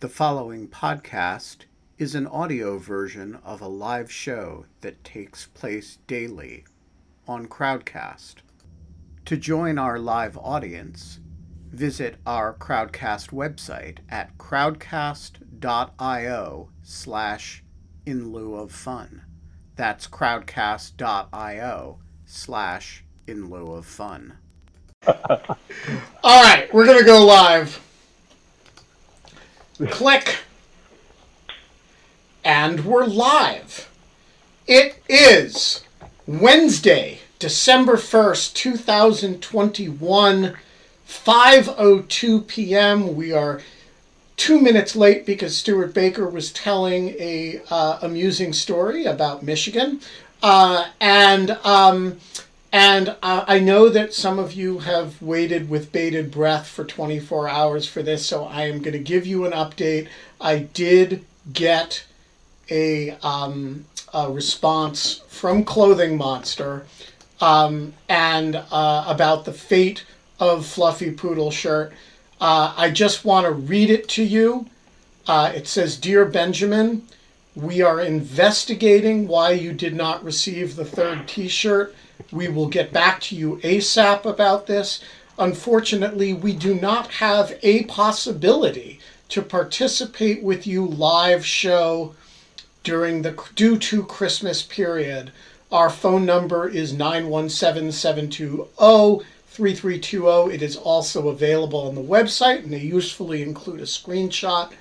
The following podcast is an audio version of a live show that takes place daily on Crowdcast. To join our live audience, visit our Crowdcast website at crowdcast.io slash in lieu of fun. That's crowdcast.io slash in lieu of fun. All right, we're going to go live. Click. And we're live. It is Wednesday, December 1st, 2021, 5:02 p.m. We are 2 minutes late because Stewart Baker was telling a uh, amusing story about Michigan. Uh, and um, and uh, I know that some of you have waited with bated breath for 24 hours for this, so I am going to give you an update. I did get a, um, a response from Clothing Monster um, and uh, about the fate of Fluffy Poodle Shirt. Uh, I just want to read it to you. Uh, it says, Dear Benjamin, we are investigating why you did not receive the third t shirt. We will get back to you ASAP about this. Unfortunately, we do not have a possibility to participate with you live show during the due to Christmas period. Our phone number is 917 720 3320. It is also available on the website, and they usefully include a screenshot.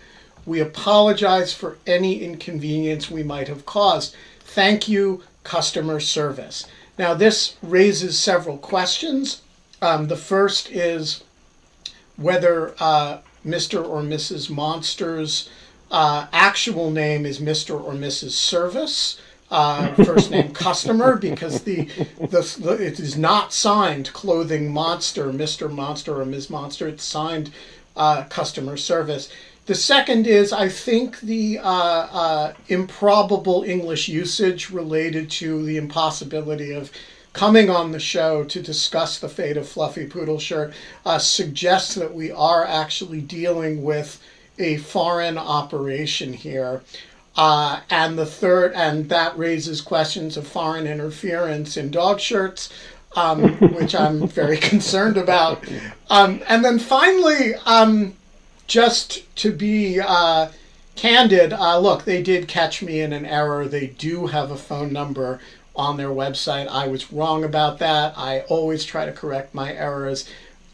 We apologize for any inconvenience we might have caused. Thank you, customer service. Now, this raises several questions. Um, the first is whether uh, Mr. or Mrs. Monster's uh, actual name is Mr. or Mrs. Service. Uh, first name customer because the, the, the it is not signed clothing monster Mr. Monster or Ms. Monster. It's signed uh, customer service. The second is, I think, the uh, uh, improbable English usage related to the impossibility of coming on the show to discuss the fate of Fluffy Poodle Shirt uh, suggests that we are actually dealing with a foreign operation here. Uh, and the third, and that raises questions of foreign interference in dog shirts. Um, which I'm very concerned about. Um, and then finally, um, just to be uh, candid, uh, look, they did catch me in an error. They do have a phone number on their website. I was wrong about that. I always try to correct my errors.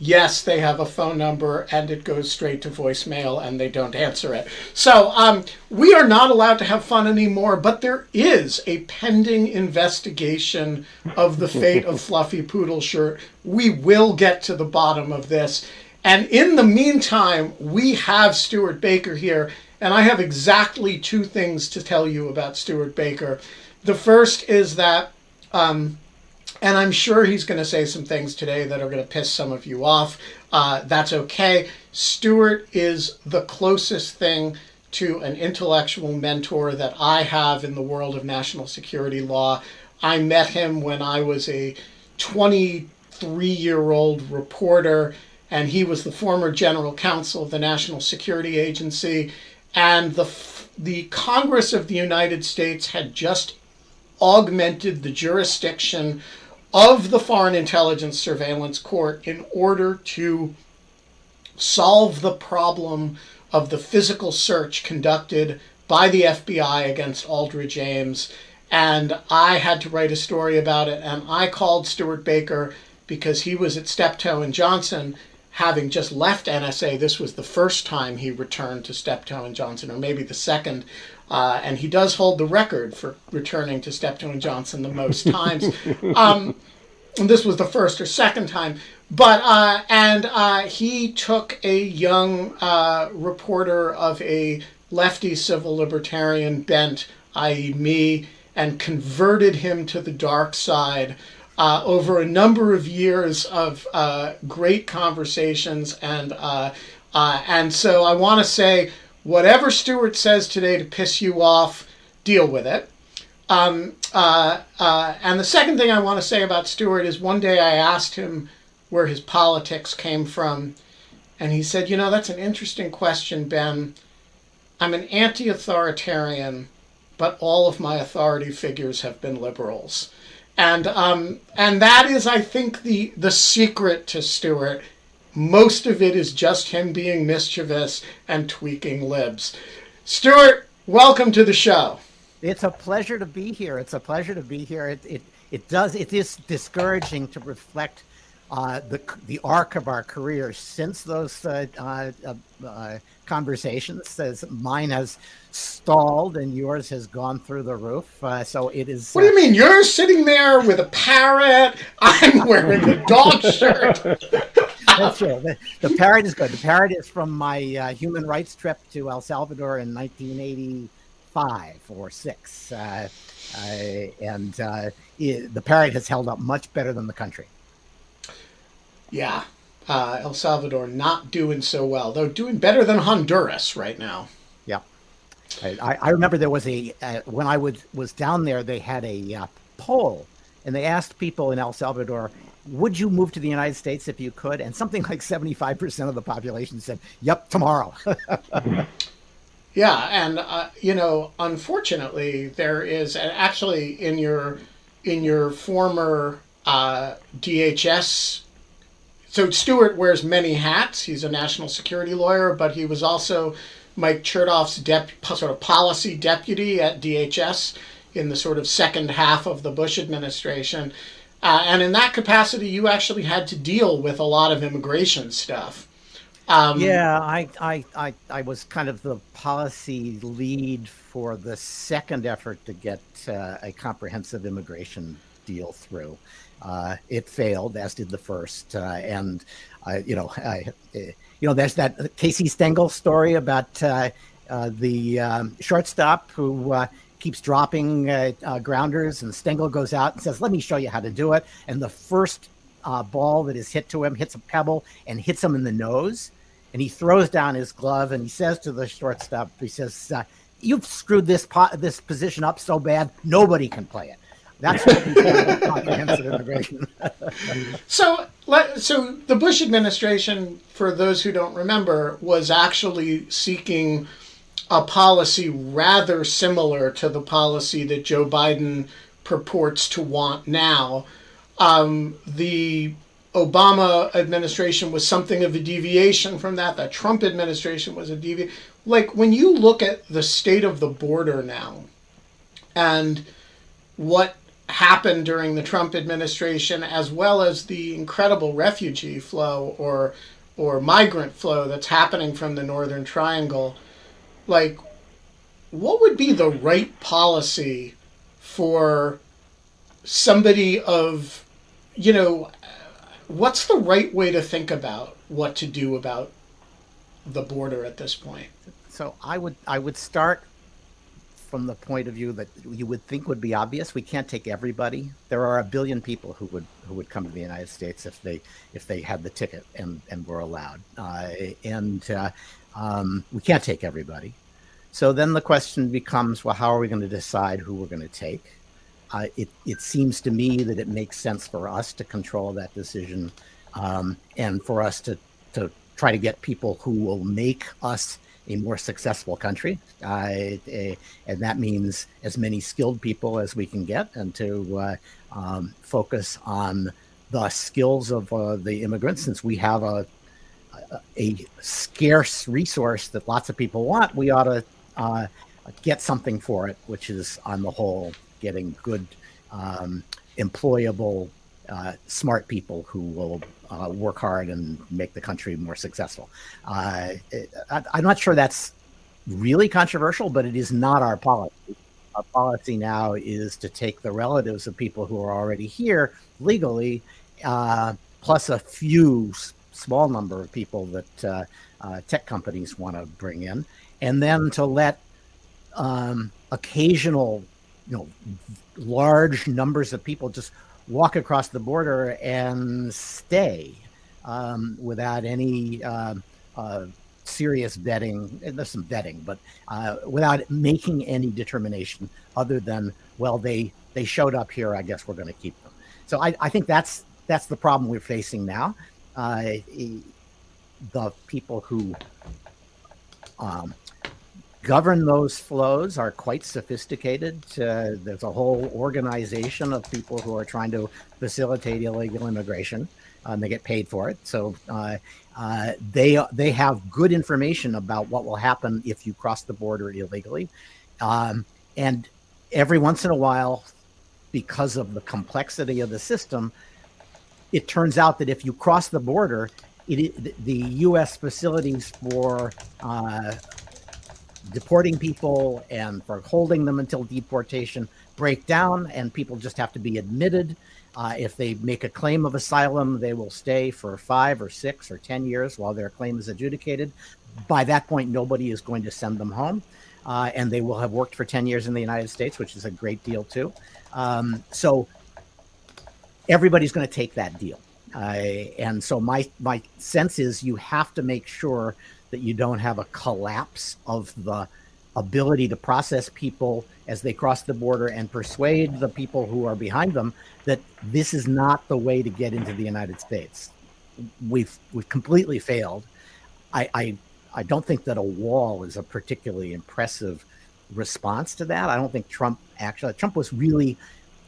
Yes, they have a phone number and it goes straight to voicemail and they don't answer it. So um, we are not allowed to have fun anymore, but there is a pending investigation of the fate of Fluffy Poodle Shirt. We will get to the bottom of this. And in the meantime, we have Stewart Baker here, and I have exactly two things to tell you about Stewart Baker. The first is that, um, and I'm sure he's going to say some things today that are going to piss some of you off. Uh, that's okay. Stewart is the closest thing to an intellectual mentor that I have in the world of national security law. I met him when I was a 23 year old reporter and he was the former general counsel of the National Security Agency. And the, the Congress of the United States had just augmented the jurisdiction of the Foreign Intelligence Surveillance Court in order to solve the problem of the physical search conducted by the FBI against Aldrich Ames. And I had to write a story about it, and I called Stewart Baker because he was at Steptoe and Johnson having just left NSA, this was the first time he returned to Steptoe and Johnson, or maybe the second. Uh, and he does hold the record for returning to Steptoe and Johnson the most times. um, and this was the first or second time. But uh, and uh, he took a young uh, reporter of a lefty civil libertarian bent, i.e., me, and converted him to the dark side uh, over a number of years of uh, great conversations. And, uh, uh and so I want to say whatever Stewart says today to piss you off, deal with it. Um, uh, uh, and the second thing I want to say about Stewart is one day I asked him where his politics came from. And he said, You know, that's an interesting question, Ben. I'm an anti authoritarian, but all of my authority figures have been liberals. And, um, and that is, I think, the, the secret to Stewart. Most of it is just him being mischievous and tweaking libs. Stewart, welcome to the show. It's a pleasure to be here. It's a pleasure to be here. It, it, it does, it is discouraging to reflect uh, the the arc of our careers since those uh, uh, uh, conversations. As mine has stalled and yours has gone through the roof. Uh, so it is. What do you mean? You're sitting there with a parrot. I'm wearing a dog shirt. That's true. The, the, parrot is good. The parrot is from my human rights trip to El Salvador in 1985 or six. and it, the parrot has held up much better than the country. Yeah, uh, El Salvador not doing so well, though doing better than Honduras right now. Yeah, I, I remember there was a uh, when I was was down there, they had a uh, poll, and they asked people in El Salvador, "Would you move to the United States if you could?" And something like seventy five percent of the population said, "Yep, tomorrow." yeah, and uh, you know, unfortunately, there is actually in your in your former uh, DHS so Stewart wears many hats. He's a national security lawyer, but he was also Mike Chertoff's dep- sort of policy deputy at DHS in the sort of second half of the Bush administration. Uh, and in that capacity, you actually had to deal with a lot of immigration stuff. Um, yeah, I, I, I, I was kind of the policy lead for the second effort to get uh, a comprehensive immigration deal through. Uh, it failed, as did the first. Uh, and uh, you know, you know, there's that Casey Stengel story about uh, uh, the um, shortstop who keeps dropping grounders, and Stengel goes out and says, "Let me show you how to do it." And the first ball that is hit to him hits a pebble and hits him in the nose. And he throws down his glove and he says to the shortstop, "He says." You've screwed this po- this position up so bad, nobody can play it. That's comprehensive immigration. so, so the Bush administration, for those who don't remember, was actually seeking a policy rather similar to the policy that Joe Biden purports to want now. Um, the Obama administration was something of a deviation from that. The Trump administration was a deviation. Like when you look at the state of the border now and what happened during the Trump administration, as well as the incredible refugee flow or or migrant flow that's happening from the Northern Triangle, like what would be the right policy for somebody of you know what's the right way to think about what to do about the border at this point? So i would i would start from the point of view that you would think would be obvious. We can't take everybody. There are a billion people who would who would come to the United States if they if they had the ticket and and were allowed. Uh, and uh, um, we can't take everybody. So then the question becomes, well, how are we going to decide who we're going to take? Uh, it it seems to me that it makes sense for us to control that decision, um, and for us to to try to get people who will make us a more successful country. Uh, and that means as many skilled people as we can get and to uh, um, focus on the skills of uh, the immigrants since we have a, a, a, scarce resource that lots of people want. We ought to uh, get something for it, which is on the whole getting good, um, employable, uh, smart people who will uh, work hard and make the country more successful. Uh, I, am not sure that's really controversial, but it is not our policy. Our policy now is to take the relatives of people who are already here legally, uh, plus a few small number of people that uh, uh, tech companies want to bring in, and then to let um, occasional, you know, large numbers of people just walk across the border and stay um, without any uh, uh, serious vetting. There's some vetting, but uh, without making any determination other than, well, they they showed up here. I guess we're going to keep them. So I, I think that's that's the problem we're facing now. Uh, the people who um, govern those flows are quite sophisticated. Uh, there's a whole organization of people who are trying to facilitate illegal immigration. and um, they get paid for it, so uh, uh, they they have good information about what will happen if you cross the border illegally. Um, and every once in a while, because of the complexity of the system, it turns out that if you cross the border, it, the U.S. facilities for uh, deporting people and for holding them until deportation break down, and people just have to be admitted. Uh, if they make a claim of asylum, they will stay for five or six or 10 years while their claim is adjudicated. By that point, nobody is going to send them home uh, and they will have worked for 10 years in the United States, which is a great deal too. Um, so everybody's going to take that deal. Uh, and so my my sense is you have to make sure that you don't have a collapse of the ability to process people as they cross the border and persuade the people who are behind them that this is not the way to get into the United States. We've we've completely failed. I, I I don't think that a wall is a particularly impressive response to that. I don't think Trump actually Trump was really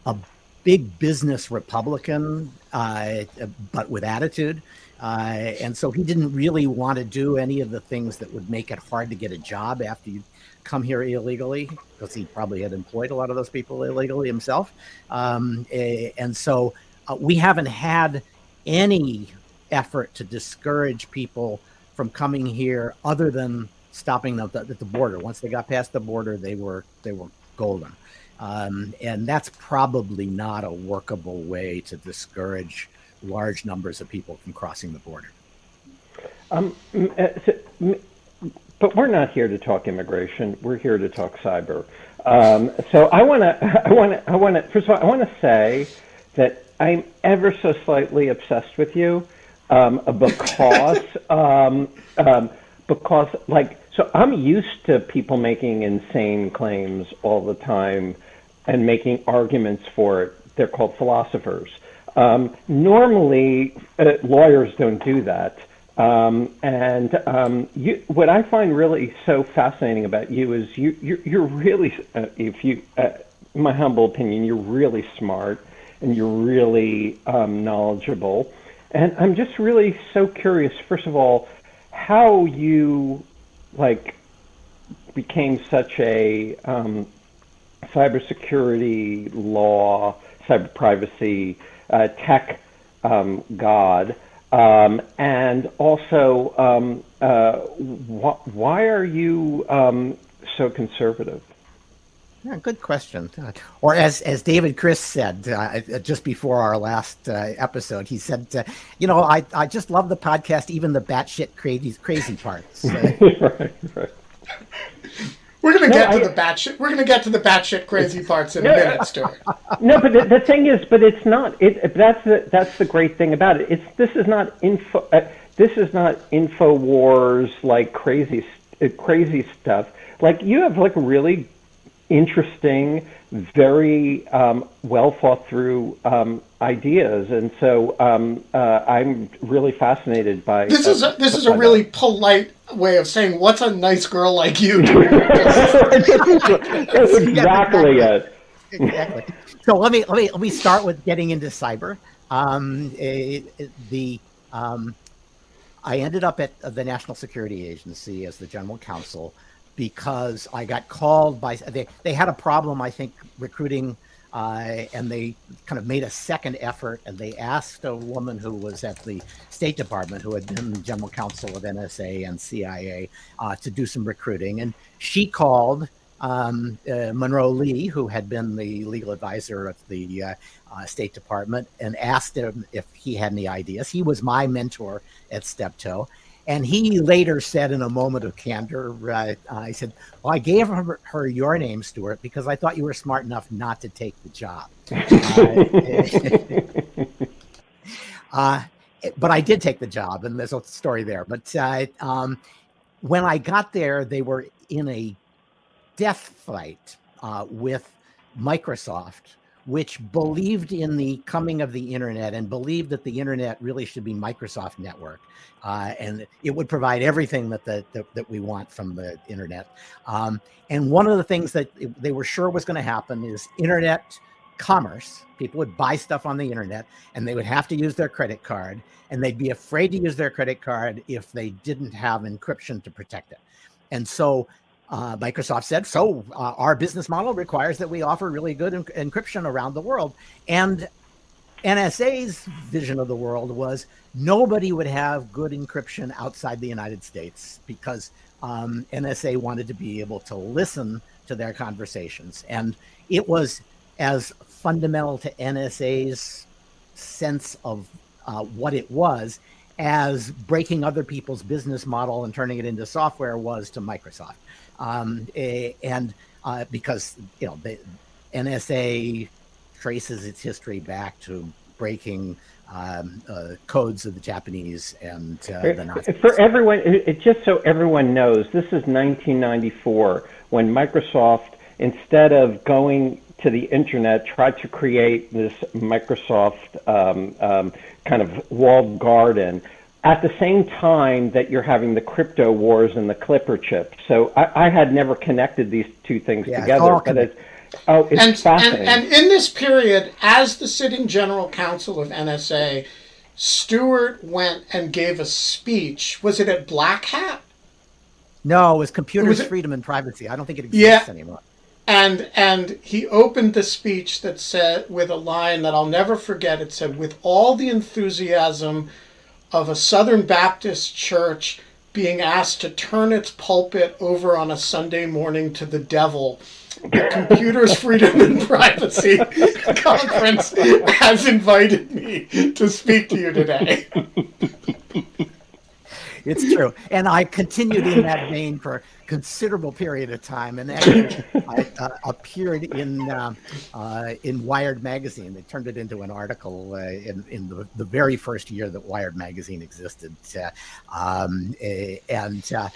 a big business Republican, uh, but with attitude. Uh, and so he didn't really want to do any of the things that would make it hard to get a job after you come here illegally, because he probably had employed a lot of those people illegally himself. Um, and so uh, we haven't had any effort to discourage people from coming here other than stopping them at the border. Once they got past the border, they were they were golden, um, and that's probably not a workable way to discourage large numbers of people from crossing the border. Um, uh, so, but we're not here to talk immigration. We're here to talk cyber. Um, so I want to, I want to, I want to. First of all, I want to say that I'm ever so slightly obsessed with you um, because um, um, because like so I'm used to people making insane claims all the time and making arguments for it. They're called philosophers. Um, normally, uh, lawyers don't do that. Um, and um, you, what I find really so fascinating about you is you, you're, you're really, uh, if you, uh, my humble opinion, you're really smart and you're really um, knowledgeable. And I'm just really so curious, first of all, how you like became such a um, cybersecurity law, cyber privacy, uh, tech um, god, um, and also um, uh, wh- why are you um, so conservative? Yeah, good question. Uh, or as as David Kris said uh, just before our last uh, episode, he said, uh, "You know, I, I just love the podcast, even the batshit crazy crazy parts." right, right. We're gonna no, get to I, the batshit. We're gonna get to the batshit crazy parts in no, a minute, Stewart. No, but the, the, thing is, but it's not. It that's the that's the great thing about it. It's this is not info. Uh, this is not info wars like crazy uh, crazy stuff. Like you have like really interesting, very um, well thought through um, ideas, and so um, uh, I'm really fascinated by. This is a, this is a really polite way of saying, "What's a nice girl like you doing?" That's exactly it. Exactly. So let me let me let me start with getting into cyber. Um, it, it, the um, I ended up at the National Security Agency as the general counsel because I got called by they they had a problem I think recruiting uh, and they kind of made a second effort and they asked a woman who was at the State Department who had been general counsel of NSA and CIA uh, to do some recruiting and she called um, uh, Monroe Leigh, who had been the legal advisor of the uh, uh, State Department, and asked him if he had any ideas. He was my mentor at Steptoe, and he later said in a moment of candor, uh, uh, said, Well, I gave her, her, your name, Stewart, because I thought you were smart enough not to take the job. uh, but I did take the job, and there's a story there. But uh, um, when I got there, they were in a death fight uh, with Microsoft which believed in the coming of the internet and believed that the internet really should be Microsoft Network. Uh, and it would provide everything that, the, that, that we want from the internet. Um, and one of the things that they were sure was going to happen is internet commerce. People would buy stuff on the internet and they would have to use their credit card and they'd be afraid to use their credit card if they didn't have encryption to protect it. And so uh, Microsoft said, so uh, our business model requires that we offer really good en- encryption around the world. And NSA's vision of the world was nobody would have good encryption outside the United States because um, NSA wanted to be able to listen to their conversations. And it was as fundamental to NSA's sense of uh, what it was as breaking other people's business model and turning it into software was to Microsoft. Um, and uh, because, you know, the NSA traces its history back to breaking um, uh, codes of the Japanese and uh, the Nazis. For everyone, it, just so everyone knows, this is 1994 when Microsoft, instead of going to the internet, tried to create this Microsoft um, um, kind of walled garden at the same time that you're having the crypto wars and the Clipper chip. So I, I had never connected these two things yeah, together, but it's oh, it's and, fascinating. And, and in this period, as the sitting general counsel of NSA, Stewart went and gave a speech. Was it at Black Hat? No, it was Computers, was Freedom, and Privacy. I don't think it exists yeah. anymore. And and he opened the speech that said with a line that I'll never forget. It said, "With all the enthusiasm of a Southern Baptist church being asked to turn its pulpit over on a Sunday morning to the devil. The Computers, Freedom, and Privacy Conference has invited me to speak to you today. It's true. And I continued in that vein for a considerable period of time, and I uh, appeared in uh, uh, in Wired magazine. They turned it into an article uh, in in the, the very first year that Wired magazine existed, uh, um, eh, and uh,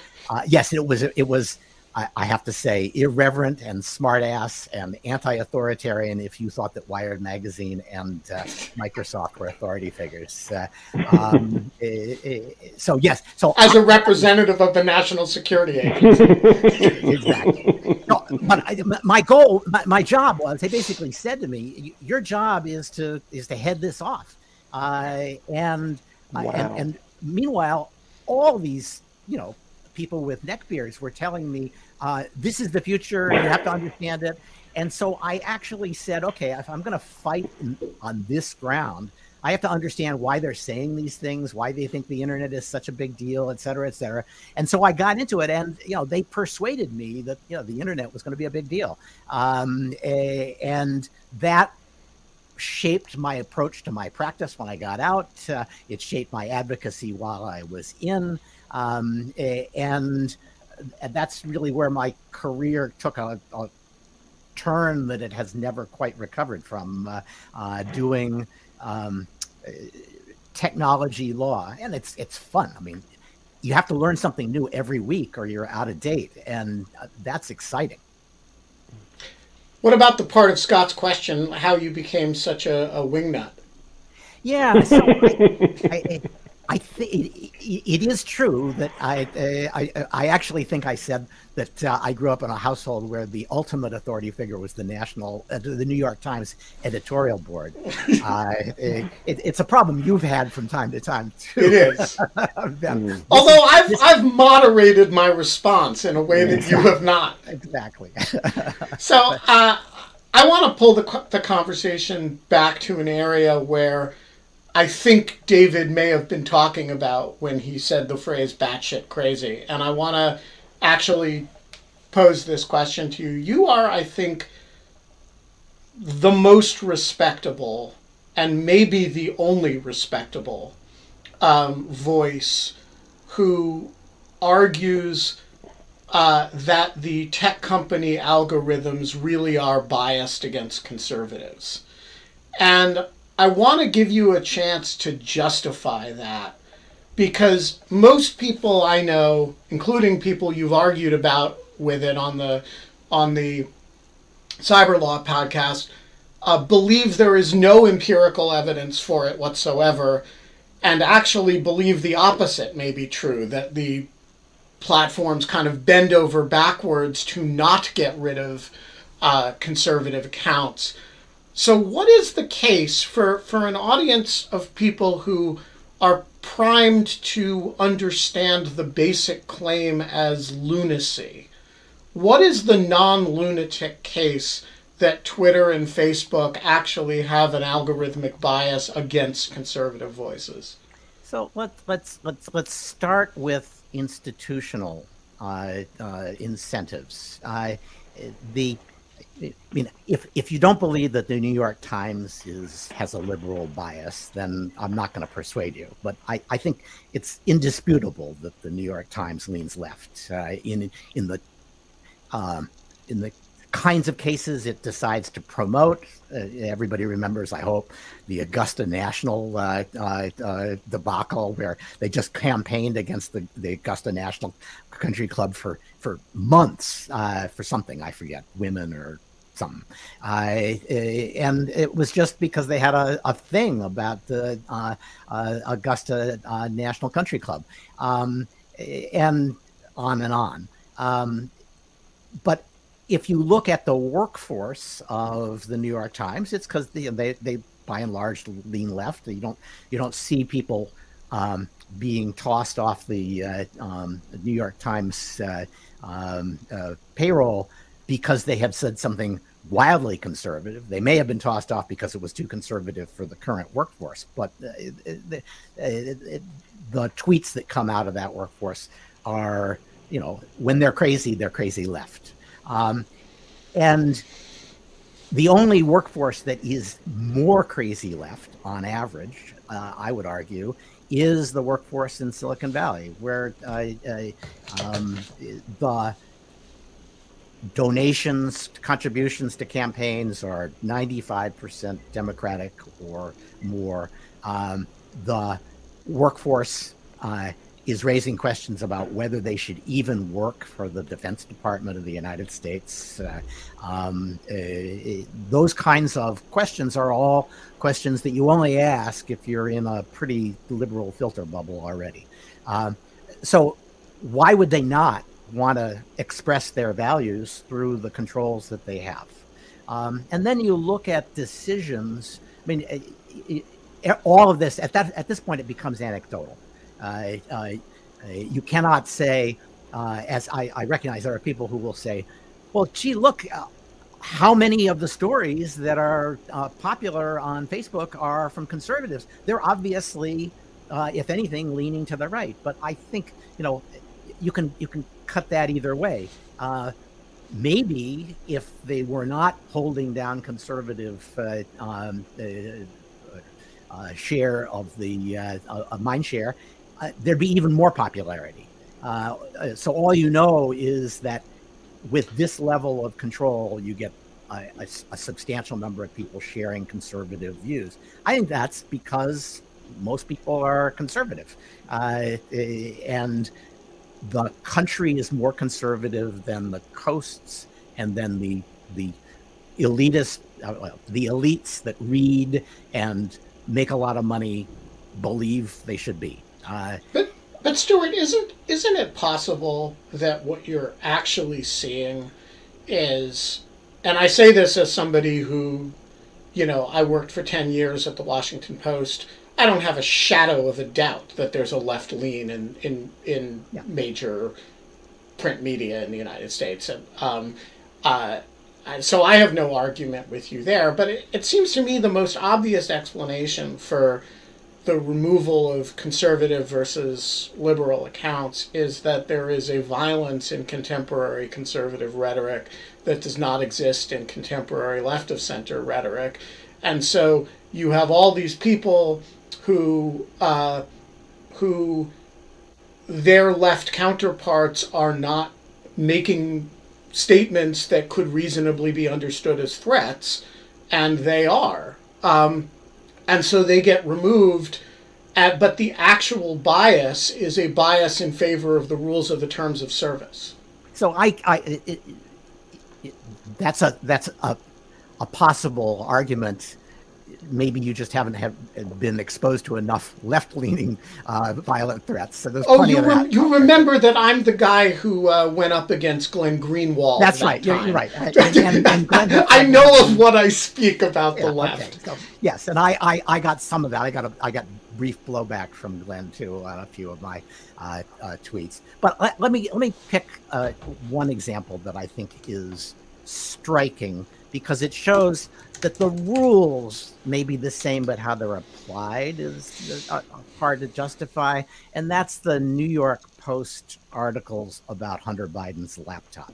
yes, it was it was I, I have to say, irreverent and smartass and anti-authoritarian. If you thought that Wired magazine and uh, Microsoft were authority figures, uh, um, it, it, so yes. So as a representative of the National Security Agency, exactly. No, but I, my goal, my, my, job was, they basically said to me, "Your job is to is to head this off," uh, and, wow. and and meanwhile, all these you know people with neck beards were telling me uh, this is the future. You have to understand it. And so I actually said, okay, if I'm going to fight in, on this ground, I have to understand why they're saying these things, why they think the internet is such a big deal, et cetera, et cetera. And so I got into it, and you know, they persuaded me that you know the internet was going to be a big deal, um, a, and that shaped my approach to my practice when I got out. Uh, it shaped my advocacy while I was in, um, a, and and that's really where my career took a, a turn that it has never quite recovered from uh, uh, doing um, technology law, and it's it's fun. I mean, you have to learn something new every week, or you're out of date, and uh, that's exciting. What about the part of Scott's question, how you became such a, a wingnut? Yeah, so I, I, I think it, it is true that I, uh, I, I actually think I said that uh, I grew up in a household where the ultimate authority figure was the national, uh, the New York Times editorial board. Uh, it, it's a problem you've had from time to time too. It is. mm. Although I've I've moderated my response in a way that exactly. you have not. Exactly. so uh, I want to pull the the conversation back to an area where I think David may have been talking about when he said the phrase batshit crazy. And I want to actually pose this question to you. You are, I think, the most respectable and maybe the only respectable um, voice who argues uh, that the tech company algorithms really are biased against conservatives. And I want to give you a chance to justify that because most people I know, including people you've argued about with it on the on the Cyber Law podcast, uh, believe there is no empirical evidence for it whatsoever, and actually believe the opposite may be true that the platforms kind of bend over backwards to not get rid of uh, conservative accounts. So, what is the case for, for an audience of people who are primed to understand the basic claim as lunacy? What is the non lunatic case that Twitter and Facebook actually have an algorithmic bias against conservative voices? So let's let's let's let's start with institutional uh, uh, incentives. Uh, the I mean, if if you don't believe that the New York Times is has a liberal bias, then I'm not going to persuade you. But I, I think it's indisputable that the New York Times leans left uh, in in the um, in the kinds of cases it decides to promote. Uh, everybody remembers, I hope, the Augusta National uh, uh, uh, debacle where they just campaigned against the, the Augusta National Country Club for, for months uh, for something, I forget, women or something. and it was just because they had a, a thing about the uh, Augusta National Country Club. Um, and on and on. Um, but if you look at the workforce of the New York Times, it's because they, they, they by and large lean left. You don't you don't see people um, being tossed off the uh, um, New York Times uh, um, uh, payroll because they have said something wildly conservative. They may have been tossed off because it was too conservative for the current workforce, but uh, the, the tweets that come out of that workforce are, you know, when they're crazy, they're crazy left. Um, and the only workforce that is more crazy left on average, uh, I would argue, is the workforce in Silicon Valley, where uh, uh, um, the donations, contributions to campaigns are 95% Democratic or more. Um, the workforce uh, is raising questions about whether they should even work for the Defense Department of the United States. Uh, um, uh, those kinds of questions are all questions that you only ask if you're in a pretty liberal filter bubble already. Um, so, why would they not want to express their values through the controls that they have? Um, and then you look at decisions. I mean, it, it, all of this at that at this point it becomes anecdotal. Uh, uh, you cannot say, uh, as I, I, recognize there are people who will say, well, gee, look, how many of the stories that are popular on Facebook are from conservatives? They're obviously, if anything, leaning to the right. But I think, you know, you can you can cut that either way. Uh, maybe if they were not holding down conservative uh, um, uh, share of the mind share, uh, there'd be even more popularity. Uh, uh, so all you know is that with this level of control, you get a, a, a, substantial number of people sharing conservative views. I think that's because most people are conservative, uh, and the country is more conservative than the coasts, and then the the elitist, uh, the elites that read and make a lot of money believe they should be. Uh, but but Stewart, isn't isn't it possible that what you're actually seeing is, and I say this as somebody who, you know, I worked for ten years at the Washington Post. I don't have a shadow of a doubt that there's a left lean in in in yeah. major print media in the United States, and um, uh, so I have no argument with you there. But it, it seems to me the most obvious explanation for the removal of conservative versus liberal accounts is that there is a violence in contemporary conservative rhetoric that does not exist in contemporary left of center rhetoric. And so you have all these people who uh, who their left counterparts are not making statements that could reasonably be understood as threats, and they are. Um, and so they get removed. At, but the actual bias is a bias in favor of the rules of the terms of service. So I, I it, it, that's a that's a a possible argument maybe you just haven't have been exposed to enough left-leaning uh, violent threats. So there's Oh, plenty you, that. you remember that I'm the guy who uh, went up against Glenn Greenwald. That's that right. You're, you're right. And, and, and I know of what I speak about the left. okay. So, yes, and I, I, I got some of that. I got a, I got brief blowback from Glenn too on a few of my uh, uh, tweets. But let, let me let me pick uh, one example that I think is striking because it shows that the rules may be the same, but how they're applied is uh, hard to justify. And that's the New York Post articles about Hunter Biden's laptop.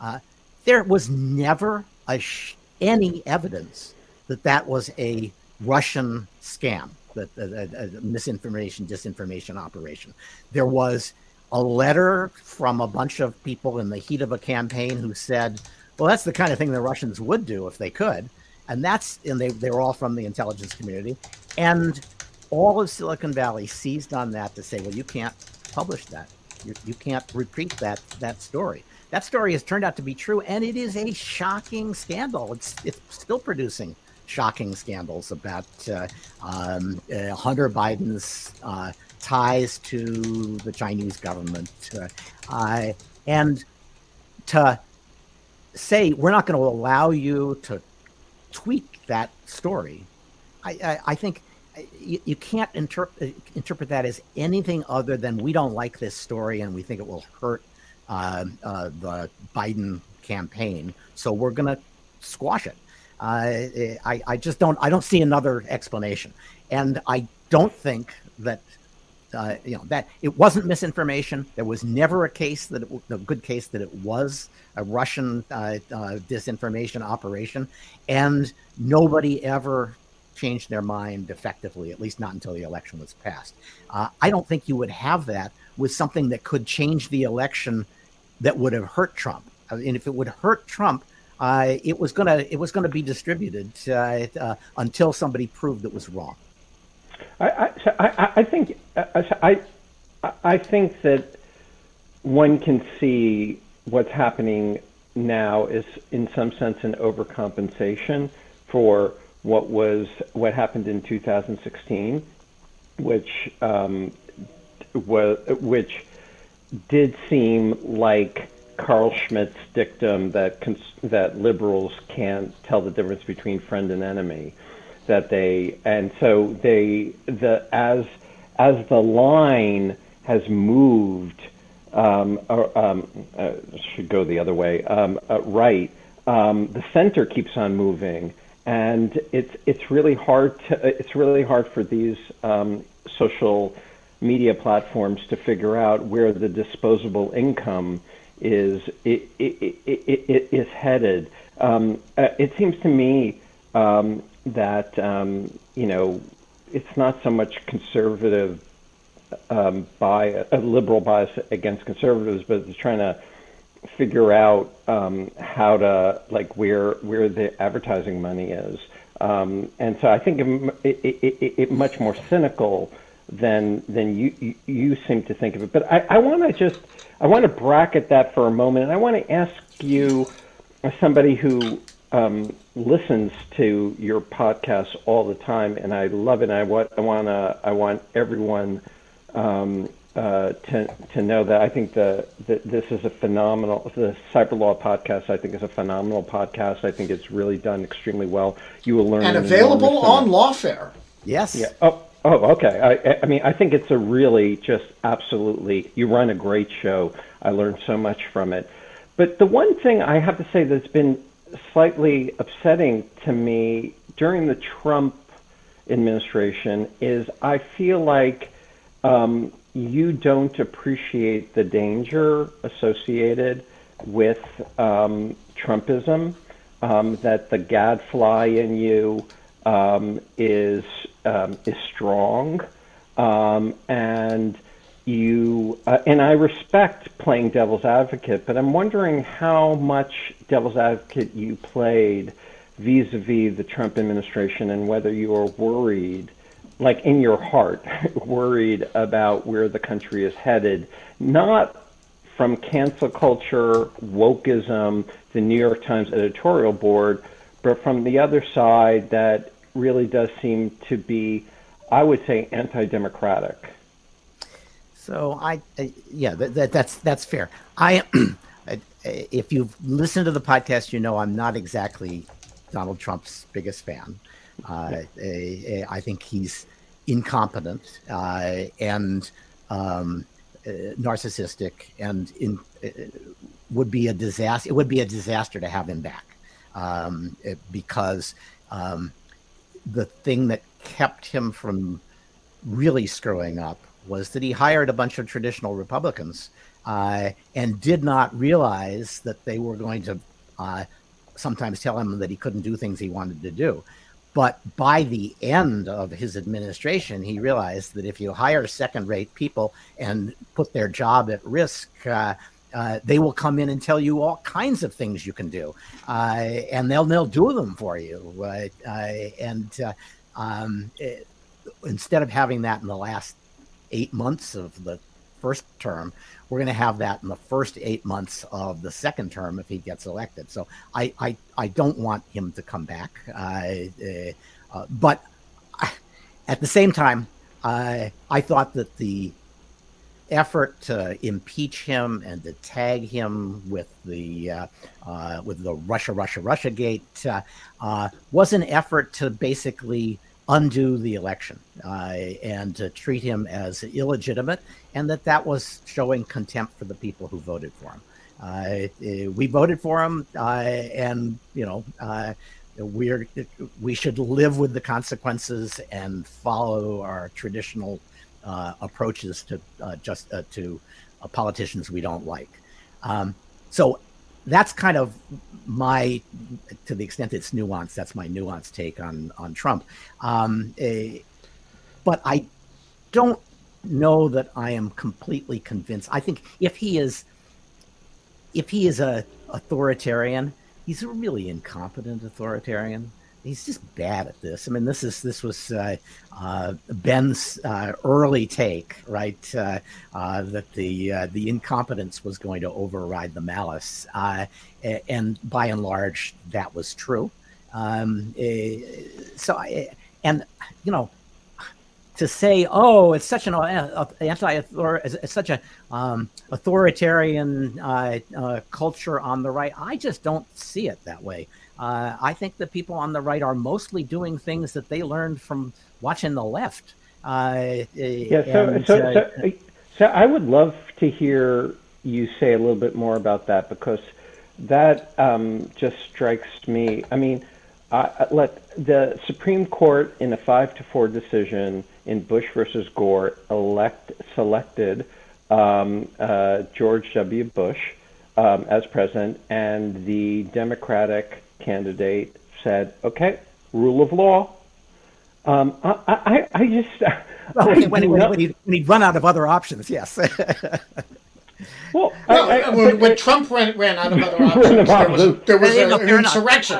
Uh, there was never sh- any evidence that that was a Russian scam, that a, a, a misinformation, disinformation operation. There was a letter from a bunch of people in the heat of a campaign who said, "Well, that's the kind of thing the Russians would do if they could," and that's and they they were all from the intelligence community, and all of Silicon Valley seized on that to say, "Well, you can't publish that. You, you can't repeat that that story." That story has turned out to be true, and it is a shocking scandal. It's it's still producing shocking scandals about uh, um, uh, Hunter Biden's uh, ties to the Chinese government, uh, and to say we're not going to allow you to tweak that story. I, I, I think you, you can't interpret interpret that as anything other than we don't like this story and we think it will hurt uh, uh, the Biden campaign, so we're going to squash it. Uh, I, I just don't I don't see another explanation, and I don't think that uh, you know that it wasn't misinformation. There was never a case that a good case that it was a Russian uh, uh, disinformation operation, and nobody ever changed their mind effectively. At least not until the election was passed. Uh, I don't think you would have that with something that could change the election that would have hurt Trump. Mean, if it would hurt Trump, uh, it was gonna it was gonna be distributed uh, until somebody proved it was wrong. I, I, I, think I, I think that one can see what's happening now is in some sense an overcompensation for what was what happened in 2016, which um, was which did seem like Carl Schmitt's dictum that cons- that liberals can't tell the difference between friend and enemy, that they and so they the as as the line has moved um, or, um, uh, should go the other way um, uh, right um, the center keeps on moving and it's it's really hard to it's really hard for these um, social media platforms to figure out where the disposable income is it, it, it, it is headed. Um, uh, it seems to me um, that um, you know it's not so much conservative um, bias, a liberal bias against conservatives, but it's trying to figure out um, how to like where where the advertising money is. Um, and so I think it, it, it, it much more cynical than than you, you, you seem to think of it. But I, I want to just I want to bracket that for a moment, and I want to ask you, as somebody who um, listens to your podcast all the time, and I love it. And I want I want to I want everyone um, uh, to to know that I think the, the this is a phenomenal the Cyber Law podcast. I think is a phenomenal podcast. I think it's really done extremely well. You will learn And available on amount- Lawfare. Yes. Yeah. Oh. Oh, okay. I, I mean, I think it's a really just absolutely. You run a great show. I learned so much from it. But the one thing I have to say that's been slightly upsetting to me during the Trump administration is I feel like um, you don't appreciate the danger associated with um, Trumpism. Um, that the gadfly in you um, is um, is strong, um, and you uh, and I respect playing devil's advocate, but I'm wondering how much devil's advocate you played vis-a-vis the Trump administration, and whether you are worried, like in your heart, worried about where the country is headed, not from cancel culture, wokeism, the New York Times editorial board, but from the other side, that really does seem to be, I would say, anti-democratic. So I, I yeah, that, that, that's that's fair. I, if you've listened to the podcast, you know I'm not exactly Donald Trump's biggest fan. Uh, I think he's incompetent uh, and um, uh, narcissistic, and in, uh, would be a disaster. It would be a disaster to have him back um, it, because um, the thing that kept him from really screwing up was that he hired a bunch of traditional Republicans uh, and did not realize that they were going to uh, sometimes tell him that he couldn't do things he wanted to do. But by the end of his administration, he realized that if you hire second rate people and put their job at risk, uh, uh, they will come in and tell you all kinds of things you can do, uh, and they'll they'll do them for you. Uh, uh, and uh, um, it, instead of having that in the last eight months of the first term, we're going to have that in the first eight months of the second term if he gets elected. So I, I, I don't want him to come back. Uh, uh, but at the same time, uh, I thought that the effort to impeach him and to tag him with the uh, uh, with the Russia, Russia, Russia gate uh, was an effort to basically undo the election uh, and to treat him as illegitimate, and that that was showing contempt for the people who voted for him. Uh, we voted for him, uh, and you know we're we should live with the consequences and follow our traditional uh, approaches to uh, just uh, to politicians we don't like. Um, so that's kind of my, to the extent it's nuanced, that's my nuanced take on on Trump. Um, eh, but I don't know that I am completely convinced. I think if he is, if he is a authoritarian, he's a really incompetent authoritarian he's just bad at this. I mean, this is this was uh, uh, Ben's uh, early take, right? Uh, uh, that the uh, the incompetence was going to override the malice, and by and large, that was true. Um, so, I, and you know, to say, "Oh, it's such an anti it's such a um, authoritarian culture on the right," I just don't see it that way. Uh, I think the people on the right are mostly doing things that they learned from watching the left. Uh, yeah, so, and, so, uh, so, so I would love to hear you say a little bit more about that because that um, just strikes me. I mean, uh, let the Supreme Court in a five to four decision in Bush versus Gore elect selected um, uh, George W. Bush um, as president, and the Democratic candidate said, "Okay, rule of law." Um, I, I, I just well, when, when, when, he, when he'd run out of other options, yes. well, well I, I, when, when, Trump ran, ran out of other options, there was, there was a, an insurrection.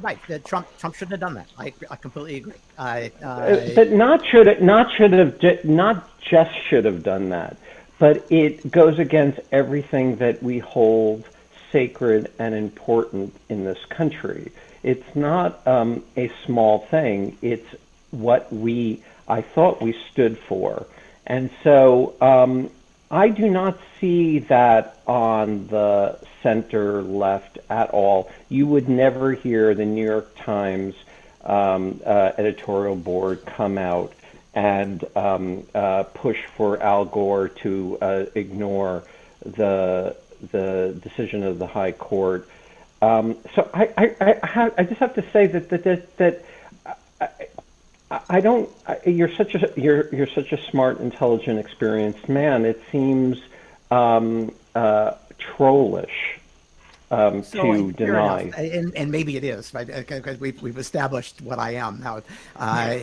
Right, Trump Trump shouldn't have done that. I, I completely agree. I, uh, but not should not should have not just should have done that, but it goes against everything that we hold sacred and important in this country. It's not um, a small thing. It's what we, I thought we stood for. And so um, I do not see that on the center left at all. You would never hear the New York Times um, uh, editorial board come out and um, uh, push for Al Gore to uh, ignore the the decision of the High Court. Um, so I, I, I, I, just have to say that that that, that I, I don't. you're such a you're you're such a smart, intelligent, experienced man. It seems um, uh, trollish um, so, to deny. And, and, maybe it is, right? Because we've, we've established what I am now. Uh,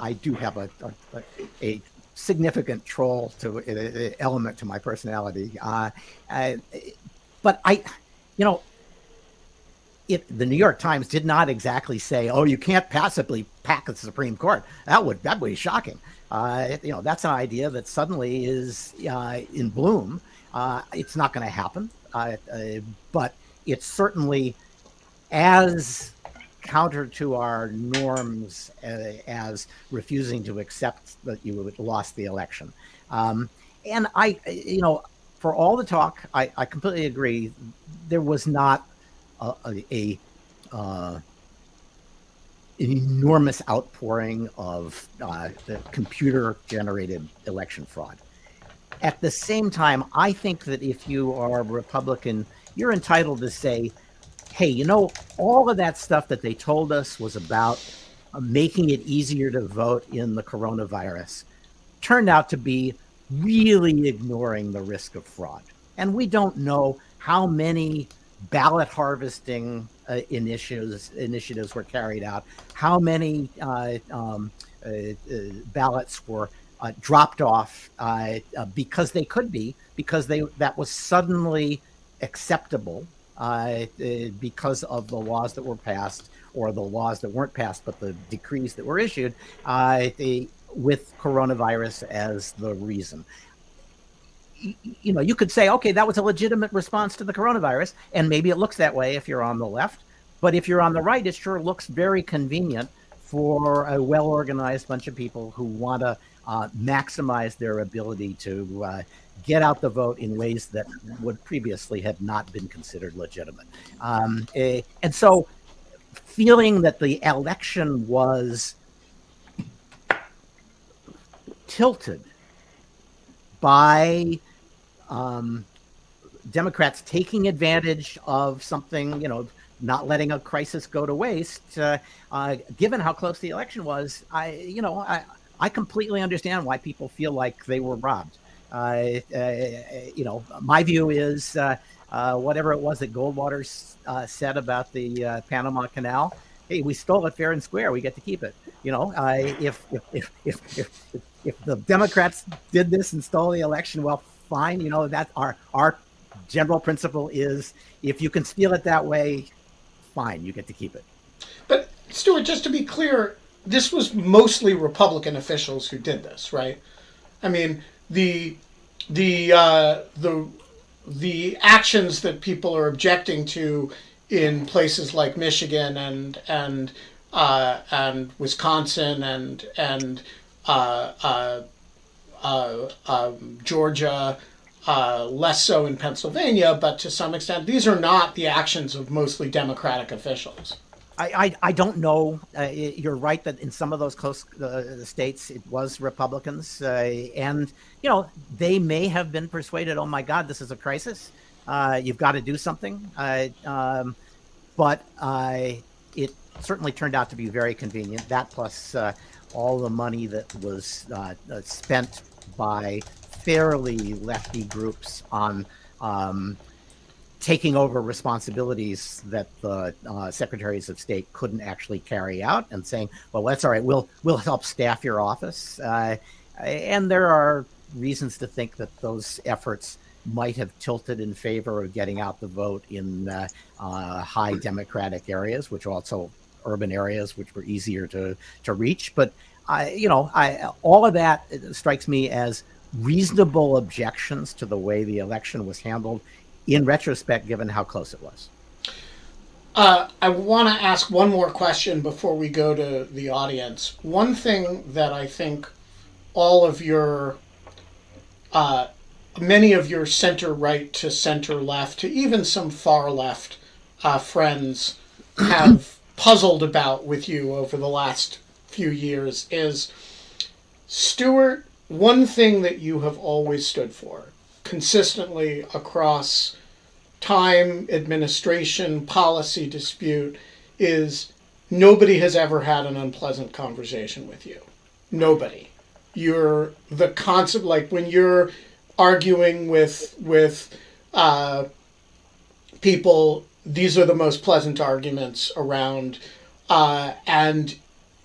I do have a, a, a significant troll to uh, element to my personality. Uh, uh, but I, you know, the New York Times did not exactly say, "Oh, you can't passively pack the Supreme Court." That would that would be shocking. Uh, you know, that's an idea that suddenly is uh, in bloom. Uh, it's not going to happen, but it's certainly as counter to our norms uh, as refusing to accept that you lost the election. Um, and I, you know, for all the talk, I, I completely agree. There was not a, a, a uh, an enormous outpouring of uh, computer generated election fraud. At the same time, I think that if you are a Republican, you're entitled to say, hey, you know, all of that stuff that they told us was about uh, making it easier to vote in the coronavirus turned out to be really ignoring the risk of fraud. And we don't know how many ballot harvesting uh, initiatives initiatives were carried out, how many uh, um, uh, uh ballots were uh, dropped off because they could be because they that was suddenly acceptable because of the laws that were passed or the laws that weren't passed but the decrees that were issued they, with coronavirus as the reason you know, you could say, okay, that was a legitimate response to the coronavirus, and maybe it looks that way if you're on the left. But if you're on the right, it sure looks very convenient for a well organized bunch of people who want to uh, maximize their ability to uh, get out the vote in ways that would previously have not been considered legitimate. Um, eh, and so, feeling that the election was tilted by um, Democrats taking advantage of something, you know, not letting a crisis go to waste. Uh, uh, given how close the election was, I, you know, I, I completely understand why people feel like they were robbed. Uh, uh you know, my view is uh, whatever it was that Goldwater said about the Panama Canal. Hey, we stole it fair and square. We get to keep it. You know, if, if, if, if the Democrats did this and stole the election, well, fine. You know, that our our general principle is if you can steal it that way, fine, you get to keep it. But Stewart, just to be clear, this was mostly Republican officials who did this, right? I mean, the the uh, the the actions that people are objecting to in places like Michigan and and uh, and Wisconsin and and uh, uh uh, um, Georgia, uh, less so in Pennsylvania, but to some extent, these are not the actions of mostly Democratic officials. I, I, I don't know. Uh, you're right that in some of those close uh, states it was Republicans, uh, and you know they may have been persuaded. Oh my God, this is a crisis. Uh, you've got to do something. Um, but it certainly turned out to be very convenient. That plus all the money that was spent by fairly lefty groups on um, taking over responsibilities that the uh, secretaries of state couldn't actually carry out, and saying, "Well, that's all right. We'll we'll help staff your office." Uh, and there are reasons to think that those efforts might have tilted in favor of getting out the vote in uh, uh high Democratic areas, which also urban areas, which were easier to to reach. But I, you know, I all of that strikes me as reasonable objections to the way the election was handled in retrospect, given how close it was. Uh, I want to ask one more question before we go to the audience. One thing that I think all of your, uh, many of your center right to center left, to even some far left uh, friends have puzzled about with you over the last few years is Stewart, one thing that you have always stood for consistently across time, administration, policy dispute is nobody has ever had an unpleasant conversation with you. Nobody. You're the concept like when you're arguing with with uh, people, these are the most pleasant arguments around, uh, and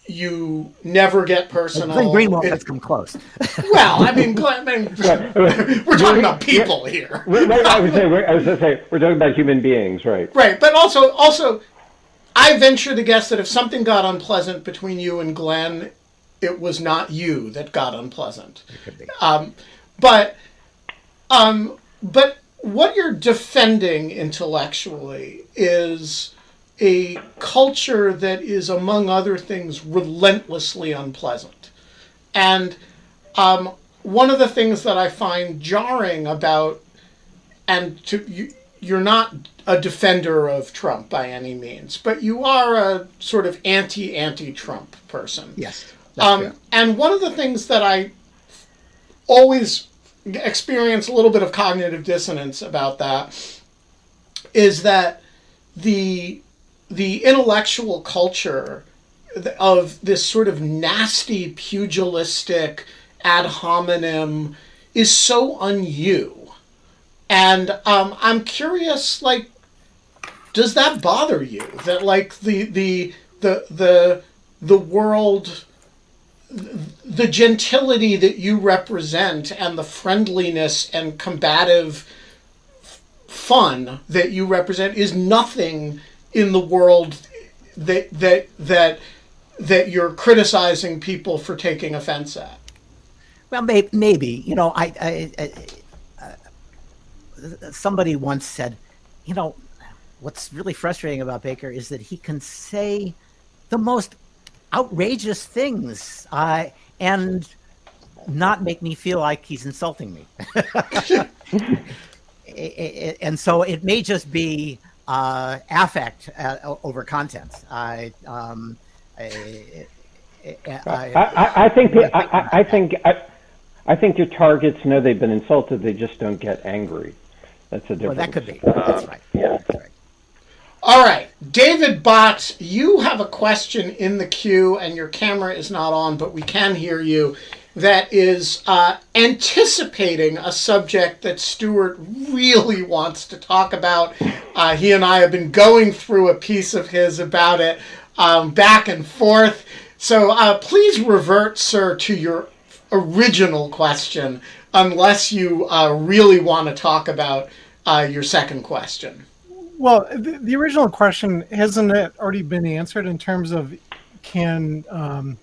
you never get personal. I Glenn Greenwald has come close. well, I mean, Glenn, I mean we're talking about people here. I was I was going to say, we're talking about human beings, right? Right, but also, also, I venture to guess that if something got unpleasant between you and Glenn, it was not you that got unpleasant. It could be. Um, but, um, but what you're defending intellectually is a culture that is, among other things, relentlessly unpleasant. And um, one of the things that I find jarring about, and to you, you're not a defender of Trump by any means, but you are a sort of anti anti Trump person. Yes. Um, and one of the things that I always experience a little bit of cognitive dissonance about that is that the the intellectual culture of this sort of nasty pugilistic ad hominem is so un-you and um, i'm curious like does that bother you? That like the the the the the world the gentility that you represent and the friendliness and combative fun that you represent is nothing in the world that that that that you're criticizing people for taking offense at. Well, maybe, maybe. you know, I, I, I uh, somebody once said, you know, what's really frustrating about Baker is that he can say the most outrageous things uh, and not make me feel like he's insulting me. and so it may just be uh, affect uh, over content. I, um, I, I, I, I, think I, I think I, I think your targets know they've been insulted. They just don't get angry. That's a difference. Well, that could be. That's right. Yeah. That's right. All right, David Bott, you have a question in the queue, and your camera is not on, but we can hear you. That is uh, anticipating a subject that Stewart really wants to talk about. Uh, he and I have been going through a piece of his about it um, back and forth. So uh, please revert, sir, to your original question, unless you uh, really want to talk about uh, your second question. Well, the, the, original question hasn't it already been answered in terms of can um,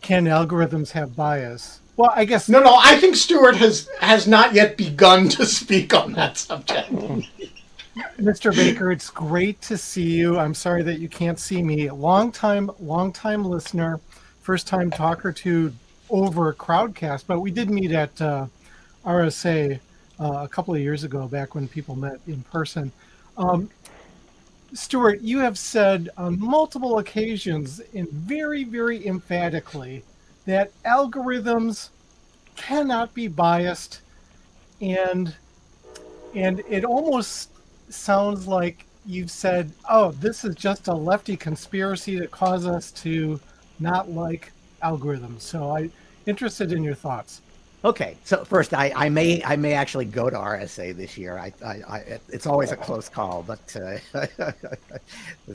can algorithms have bias? Well, I guess no, no. I think Stewart has has not yet begun to speak on that subject. Mr. Baker, it's great to see you. I'm sorry that you can't see me. Long time, long time listener, first time talker to over Crowdcast, but we did meet at uh, RSA uh, a couple of years ago, back when people met in person. Um, Stewart, you have said on multiple occasions and very, very emphatically that algorithms cannot be biased and and it almost sounds like you've said, "Oh, this is just a lefty conspiracy that caused us to not like algorithms." So I interested in your thoughts. Okay, so first, I, I may I may actually go to RSA this year. I, I, I it's always a close call, but uh,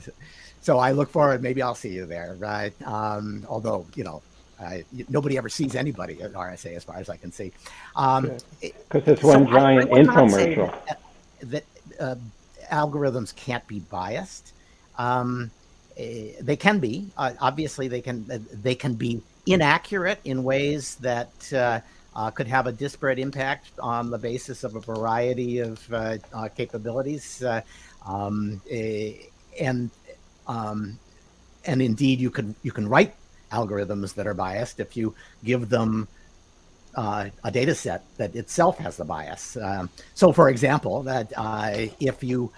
so I look forward. Maybe I'll see you there, right? Um, although you know, I, nobody ever sees anybody at RSA, as far as I can see. Because um, it's one so giant infomercial. That, uh, algorithms can't be biased. Um, eh, they can be. Uh, obviously, they can. They can be inaccurate in ways that uh, could have a disparate impact on the basis of a variety of uh, uh, capabilities. Uh, um, and um, and indeed, you can you can write algorithms that are biased if you give them uh, a data set that itself has the bias. Um, so, for example, that uh, if you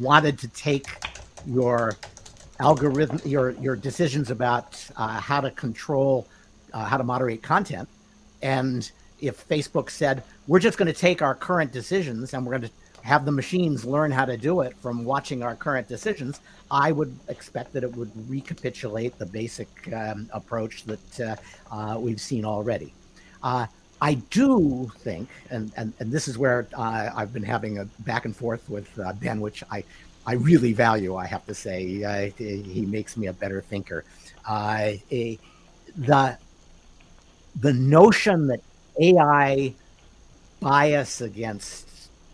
wanted to take your algorithm, your your decisions about how to control, how to moderate content, and if Facebook said, we're just going to take our current decisions and we're going to have the machines learn how to do it from watching our current decisions, I would expect that it would recapitulate the basic um, approach that uh, uh, we've seen already. Uh, I do think, and, and, and this is where uh, I've been having a back and forth with uh, Ben, which I, I really value, I have to say. Uh, he makes me a better thinker. A, the the notion that AI bias against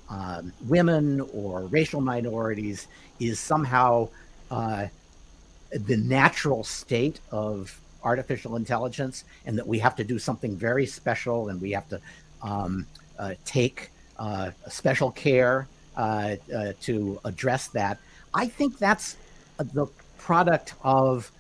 um, women or racial minorities is somehow uh, the natural state of artificial intelligence, and that we have to do something very special, and we have to um, uh, take uh, special care uh, uh, to address that. I think that's the product of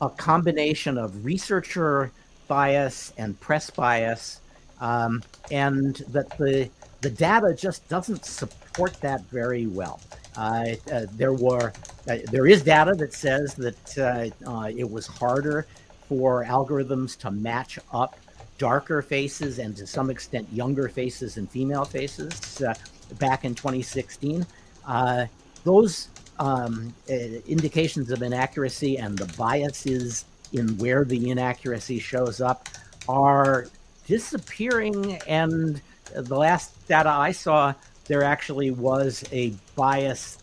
a combination of researcher bias and press bias, um, and that the the data just doesn't support that very well. Uh, uh, there were uh, there is data that says that uh, uh, it was harder for algorithms to match up darker faces and to some extent younger faces and female faces uh, back in 2016. those um, indications of inaccuracy and the biases in where the inaccuracy shows up are disappearing. And the last data I saw, there actually was a bias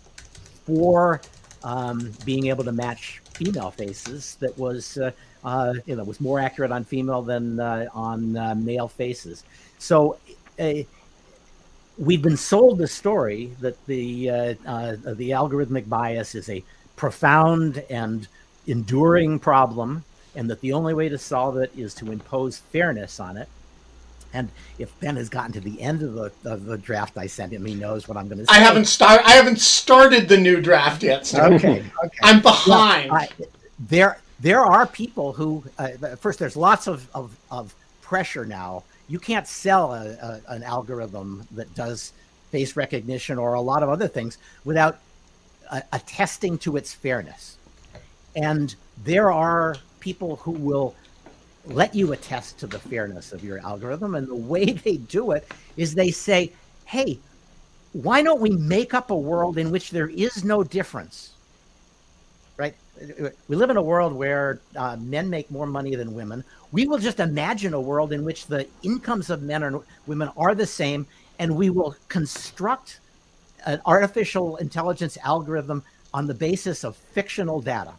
for um, being able to match female faces that was, uh, uh, you know, was more accurate on female than uh, on uh, male faces. So uh, we've been sold the story that the uh, the algorithmic bias is a profound and enduring problem, and that the only way to solve it is to impose fairness on it. And if Ben has gotten to the end of the, of the draft I sent him, he knows what I'm going to say. I haven't started. I haven't started the new draft yet. Stewart. Okay, okay. I'm behind. Well, I, there, there are people who. Uh, first, there's lots of, of, of pressure now. You can't sell a, a, an algorithm that does face recognition or a lot of other things without uh, attesting to its fairness. And there are people who will let you attest to the fairness of your algorithm. And the way they do it is they say, hey, why don't we make up a world in which there is no difference? Right? We live in a world where uh, men make more money than women. We will just imagine a world in which the incomes of men and women are the same, and we will construct an artificial intelligence algorithm on the basis of fictional data.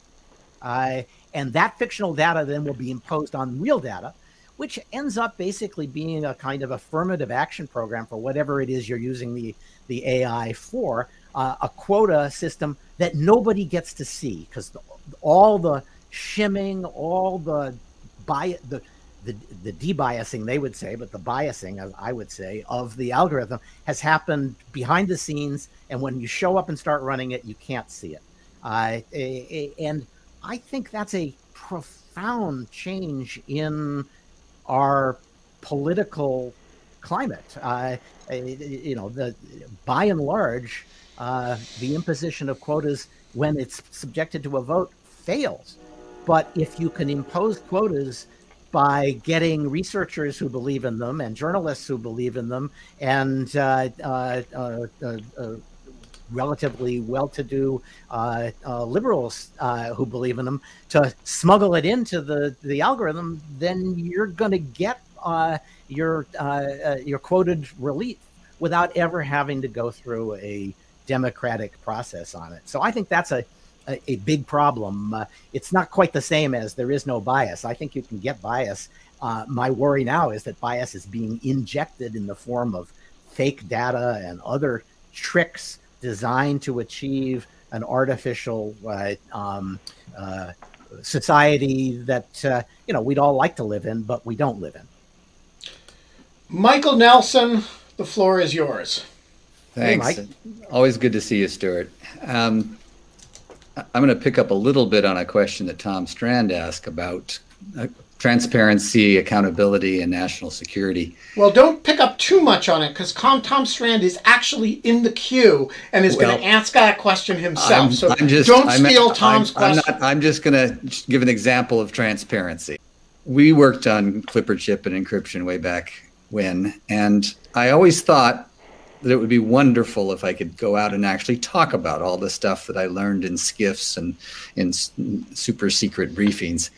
Uh, and that fictional data then will be imposed on real data, which ends up basically being a kind of affirmative action program for whatever it is you're using the, the AI for, uh, a quota system that nobody gets to see because all the shimming, all the bias, the, the, the debiasing, they would say, but the biasing, I would say, of the algorithm has happened behind the scenes. And when you show up and start running it, you can't see it. Uh, and I think that's a profound change in our political climate. Uh, you know, the by and large, uh, the imposition of quotas when it's subjected to a vote fails. But if you can impose quotas by getting researchers who believe in them and journalists who believe in them and uh, uh, uh, uh relatively well-to-do uh, uh, liberals uh, who believe in them to smuggle it into the the algorithm, then you're going to get uh, your uh, your quoted relief without ever having to go through a democratic process on it. So I think that's a a, a big problem. it's not quite the same as there is no bias. I think you can get bias. my worry now is that bias is being injected in the form of fake data and other tricks designed to achieve an artificial uh, um, uh, society that uh, you know we'd all like to live in, but we don't live in. Michael Nelson, the floor is yours. Thanks. Hey, Always good to see you, Stewart. Um, I'm going to pick up a little bit on a question that Tom Strand asked about uh, transparency, accountability, and national security. Well, don't pick up too much on it because Tom, Tom Strand is actually in the queue and is well, going to ask that question himself. I'm, so I'm just, don't I'm, steal Tom's question. I'm, not, I'm just going to give an example of transparency. We worked on Clipper chip and encryption way back when, and I always thought that it would be wonderful if I could go out and actually talk about all the stuff that I learned in SCIFs and in super secret briefings.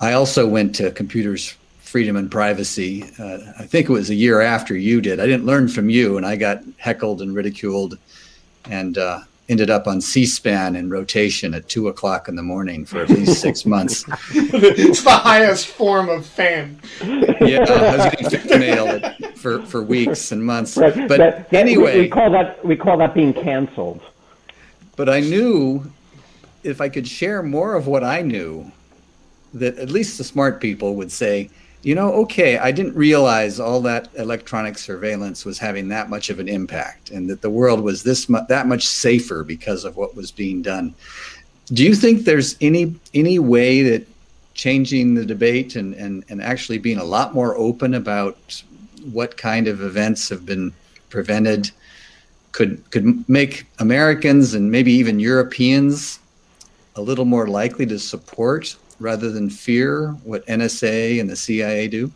I also went to Computers Freedom and Privacy. Uh, I think it was a year after you did. I didn't learn from you, and I got heckled and ridiculed, and uh, ended up on C-SPAN in rotation at two o'clock in the morning for at least six months. it's the highest form of fame. Yeah, I was getting fan mail for for weeks and months. Right. But that, that, anyway, we, we call that we call that being canceled. But I knew if I could share more of what I knew that at least the smart people would say, you know, okay, I didn't realize all that electronic surveillance was having that much of an impact, and that the world was this mu- that much safer because of what was being done. do you think there's any any way that changing the debate and, and, and actually being a lot more open about what kind of events have been prevented could could make Americans and maybe even Europeans a little more likely to support rather than fear what NSA and the CIA do?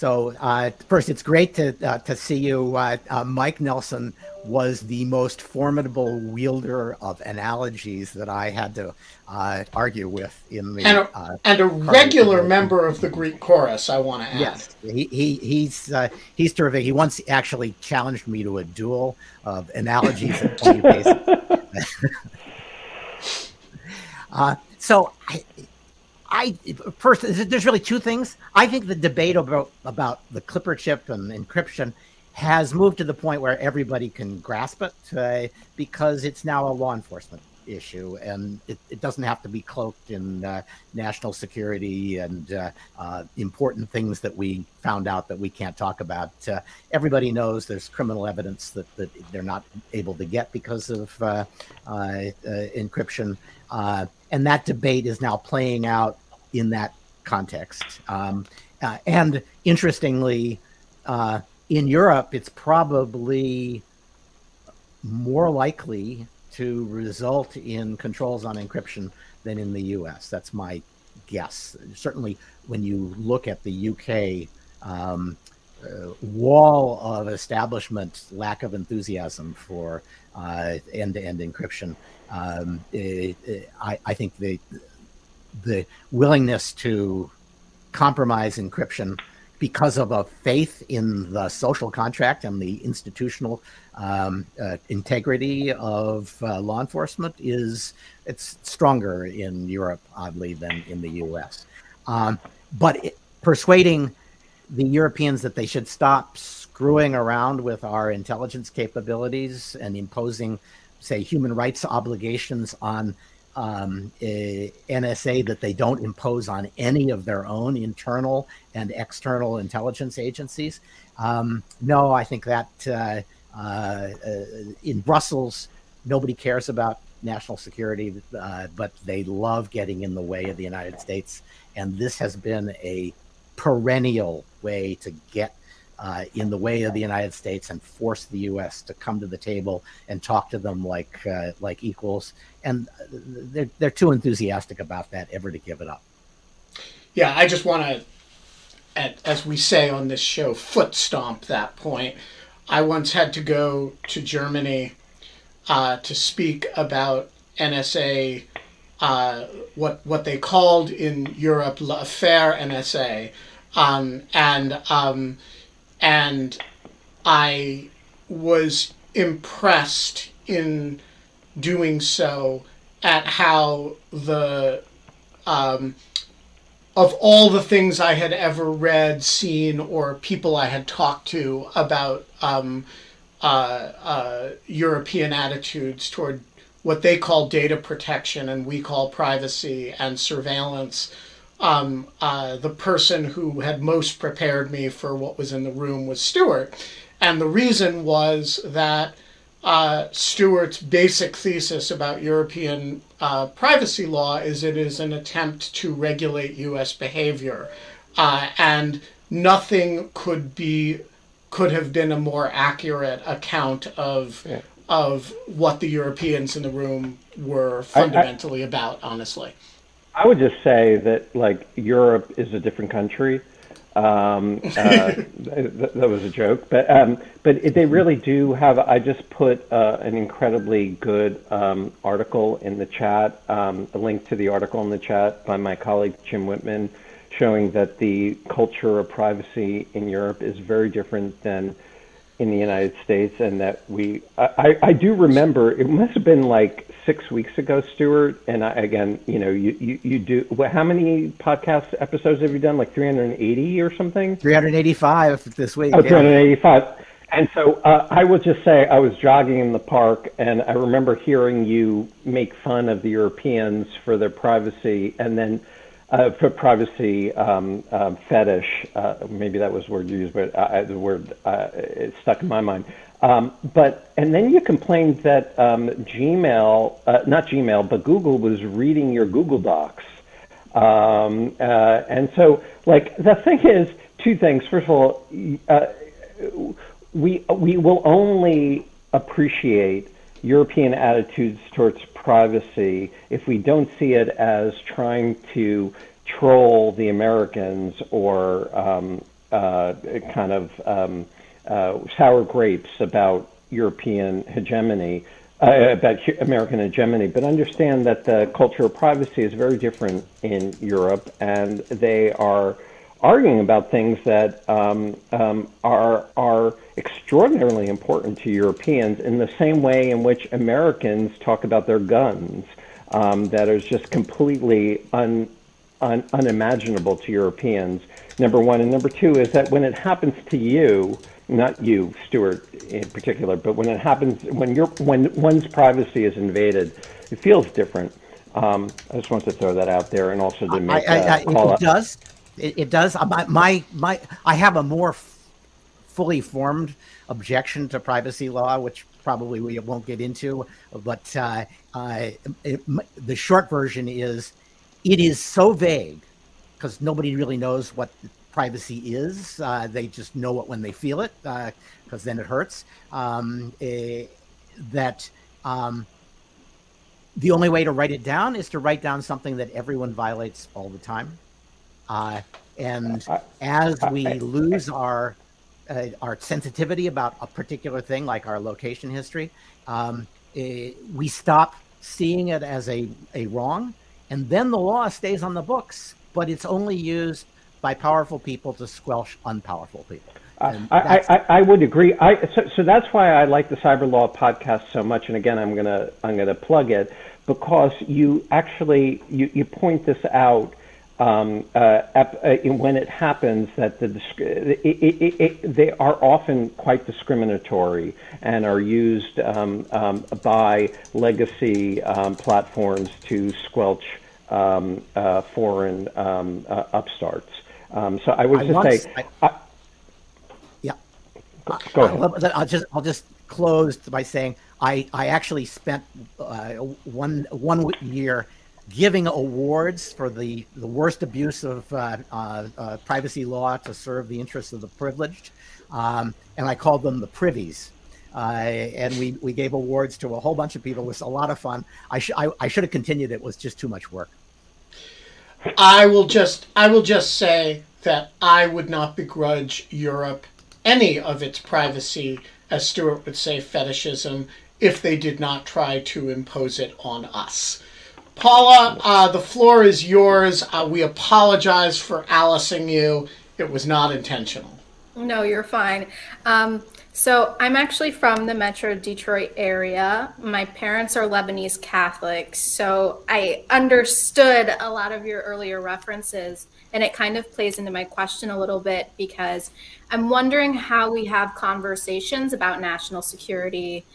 So uh, first, it's great to uh, to see you. Uh, uh, Mike Nelson was the most formidable wielder of analogies that I had to uh, argue with in the and a, uh, and a regular member of the Greek chorus. I want to add. Yes, he, he he's he's terrific. He once actually challenged me to a duel of analogies at twenty paces. So I, I first, there's really two things. I think the debate about about the Clipper chip and encryption has moved to the point where everybody can grasp it uh, because it's now a law enforcement issue and it, it doesn't have to be cloaked in uh, national security and uh, uh important things that we found out that we can't talk about. Uh, everybody knows there's criminal evidence that, that they're not able to get because of uh, encryption. And that debate is now playing out in that context. Um, uh, and interestingly, uh, in Europe, it's probably more likely to result in controls on encryption than in the US. That's my guess. Certainly, when you look at the UK um, uh, wall of establishment, lack of enthusiasm for end to end encryption, um, it, it, I, I, think the the willingness to compromise encryption because of a faith in the social contract and the institutional um, uh, integrity of uh, law enforcement is it's stronger in Europe, oddly, than in the U.S. Um, but it, persuading the Europeans that they should stop screwing around with our intelligence capabilities and imposing, say, human rights obligations on um, NSA that they don't impose on any of their own internal and external intelligence agencies. Um, no, I think that uh, uh, in Brussels, nobody cares about national security, uh, but they love getting in the way of the United States. And this has been a perennial way to get uh, in the way of the United States and force the U.S. to come to the table and talk to them like uh, like equals. And they're they're too enthusiastic about that ever to give it up. Yeah, I just want to, as we say on this show, foot stomp that point. I once had to go to Germany uh, to speak about NSA, uh, what what they called in Europe l'affaire NSA, um, and um, and I was impressed in doing so at how the um, of all the things I had ever read, seen, or people I had talked to about um, uh, uh, European attitudes toward what they call data protection and we call privacy and surveillance um, uh, the person who had most prepared me for what was in the room was Stewart. And the reason was that uh, Stewart's basic thesis about European uh, privacy law is it is an attempt to regulate U.S. behavior, uh, and nothing could be could have been a more accurate account of yeah. of what the Europeans in the room were fundamentally I, I, about. Honestly, I would just say that like Europe is a different country. Um, uh, that, that, was a joke, but um, but it, they really do have. I just put uh, an incredibly good um, article in the chat, um, a link to the article in the chat by my colleague Jim Whitman, showing that the culture of privacy in Europe is very different than in the United States, and that we. I, I do remember it must have been like six weeks ago, Stewart. And I, again, you know, you you, you do. What, how many podcast episodes have you done? Like 380 or something? 385 this week. Oh, 385. And so uh, I will just say I was jogging in the park, and I remember hearing you make fun of the Europeans for their privacy, and then uh, for privacy um, uh, fetish. Uh, maybe that was the word you used, but I, the word uh, it stuck in my mind. Um, but and then you complained that um, Gmail, uh, not Gmail, but Google was reading your Google Docs. Um, uh, and so, like the thing is, two things. First of all, uh, we we will only appreciate European attitudes towards privacy if we don't see it as trying to troll the Americans or um, uh, kind of um, uh, sour grapes about European hegemony, uh, about American hegemony, but understand that the culture of privacy is very different in Europe, and they are arguing about things that um, um, are are extraordinarily important to Europeans in the same way in which Americans talk about their guns, um, that is just completely un, un, unimaginable to Europeans. Number one, and number two is that when it happens to you, not you, Stewart, in particular, but when it happens, when you when one's privacy is invaded, it feels different. Um, I just want to throw that out there, and also to make I, I, I, call it does. It, it does. Uh, my, my my I have a more fully formed objection to privacy law, which probably we won't get into. But uh, uh, it, the short version is, it is so vague because nobody really knows what privacy is. Uh, they just know it when they feel it, because uh, then it hurts. Um, eh, that um, the only way to write it down is to write down something that everyone violates all the time. Uh, and as we lose our uh, our sensitivity about a particular thing, like our location history, um, it, eh, we stop seeing it as a, a wrong, and then the law stays on the books, but it's only used by powerful people to squelch unpowerful people. I, I, I, would agree. I, so, so that's why I like the Cyber Law podcast so much. And again, I'm gonna I'm gonna plug it because you actually you, you point this out um, uh, uh, when it happens that the it, it, it, they are often quite discriminatory and are used um, um, by legacy um, platforms to squelch um, uh, foreign um, uh, upstarts. Um, so I would I just say, I, I, yeah. Go, go ahead. I'll just I'll just close by saying I I actually spent uh, one one year giving awards for the the worst abuse of uh, uh, uh, privacy law to serve the interests of the privileged, um, and I called them the privies. Uh, and we, we gave awards to a whole bunch of people. It was a lot of fun. I, sh- I, I should have continued. It was just too much work. I will just I will just say that I would not begrudge Europe any of its privacy, as Stewart would say, fetishism, if they did not try to impose it on us. Paula, uh, the floor is yours. Uh, we apologize for Alicing you. It was not intentional. No, you're fine. Um, so I'm actually from the Metro Detroit area. My parents are Lebanese Catholics, so I understood a lot of your earlier references, and it kind of plays into my question a little bit because I'm wondering how we have conversations about national security,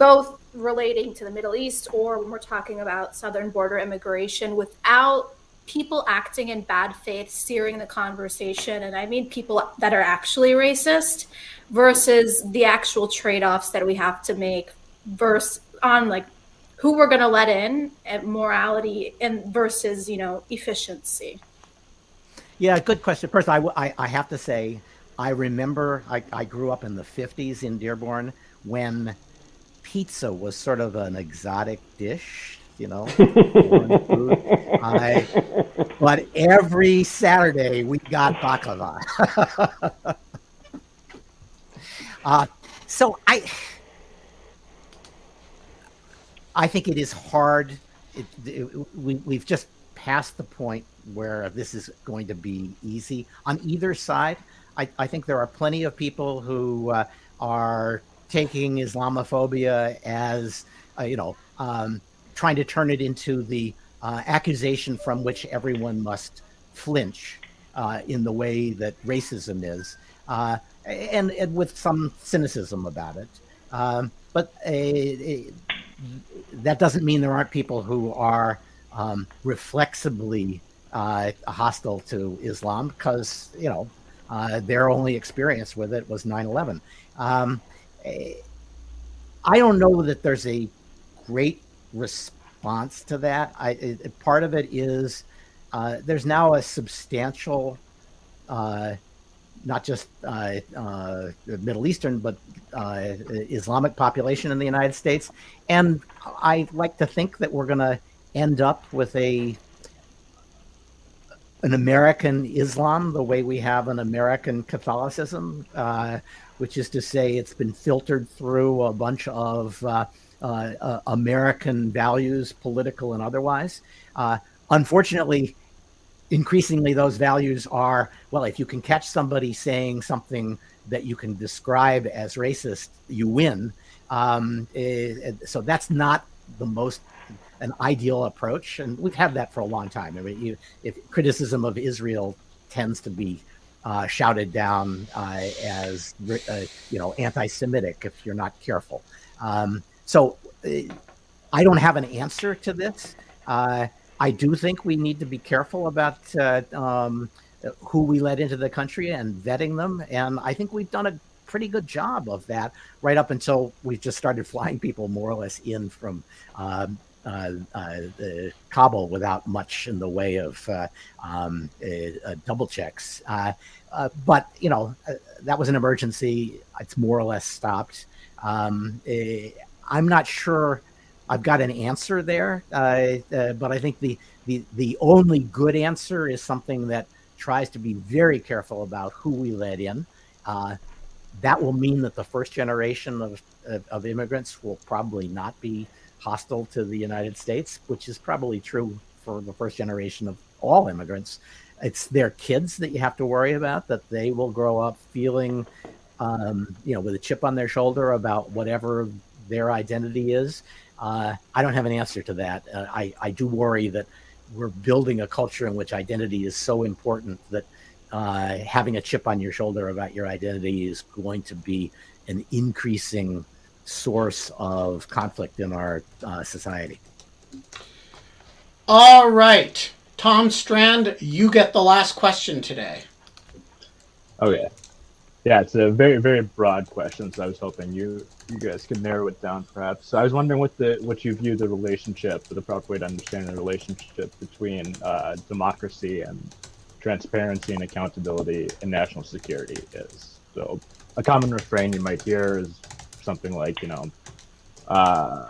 both relating to the Middle East or when we're talking about southern border immigration, without people acting in bad faith steering the conversation and i mean people that are actually racist versus the actual trade-offs that we have to make versus on like who we're going to let in and morality and versus you know efficiency. Yeah good question. First I, I, I have to say i remember I, I grew up in the 50s in dearborn when pizza was sort of an exotic dish you know. I, but every Saturday we got baklava. uh, so I, I think it is hard. It, it, we, we've just passed the point where this is going to be easy on either side. I, I think there are plenty of people who uh, are taking Islamophobia as, uh, you know, um, trying to turn it into the uh, accusation from which everyone must flinch uh, in the way that racism is, uh, and, and, with some cynicism about it. Um, but uh, that doesn't mean there aren't people who are um, reflexively uh, hostile to Islam because, you know, uh, their only experience with it was 9 11. Um, I don't know that there's a great response to that. I it, part of it is uh, there's now a substantial, uh, not just uh, uh Middle Eastern, but uh, Islamic population in the United States, and I like to think that we're going to end up with a an American Islam the way we have an American Catholicism, uh, which is to say, it's been filtered through a bunch of uh, uh, uh American values, political and otherwise. Uh, unfortunately, increasingly, those values are well, if you can catch somebody saying something that you can describe as racist, you win. Um, eh, so that's not the most an ideal approach, and we've had that for a long time. I mean, you, if criticism of Israel tends to be uh, shouted down uh, as uh, you know anti-Semitic if you're not careful. Um, so uh, I don't have an answer to this. Uh, I do think we need to be careful about um, who we let into the country and vetting them, and I think we've done a pretty good job of that right up until we just started flying people more or less in from um, Uh, uh, Kabul without much in the way of uh, um, uh, double checks. but you know that was an emergency. It's more or less stopped. Um, eh, I'm not sure. I've got an answer there, but I think the, the the only good answer is something that tries to be very careful about who we let in. Uh, that will mean that the first generation of, of, of, immigrants will probably not be hostile to the United States, which is probably true for the first generation of all immigrants. It's their kids that you have to worry about, that they will grow up feeling, um, you know, with a chip on their shoulder about whatever their identity is. Uh, I don't have an answer to that. Uh, I, I do worry that we're building a culture in which identity is so important that uh, having a chip on your shoulder about your identity is going to be an increasing source of conflict in our uh, society. All right. Tom Strand, you get the last question today. Okay. Yeah, it's a very, very broad question. So I was hoping you you guys could narrow it down, perhaps. So I was wondering what the what you view the relationship, or the proper way to understand the relationship between uh, democracy and transparency and accountability in national security is. So a common refrain you might hear is something like, you know, uh,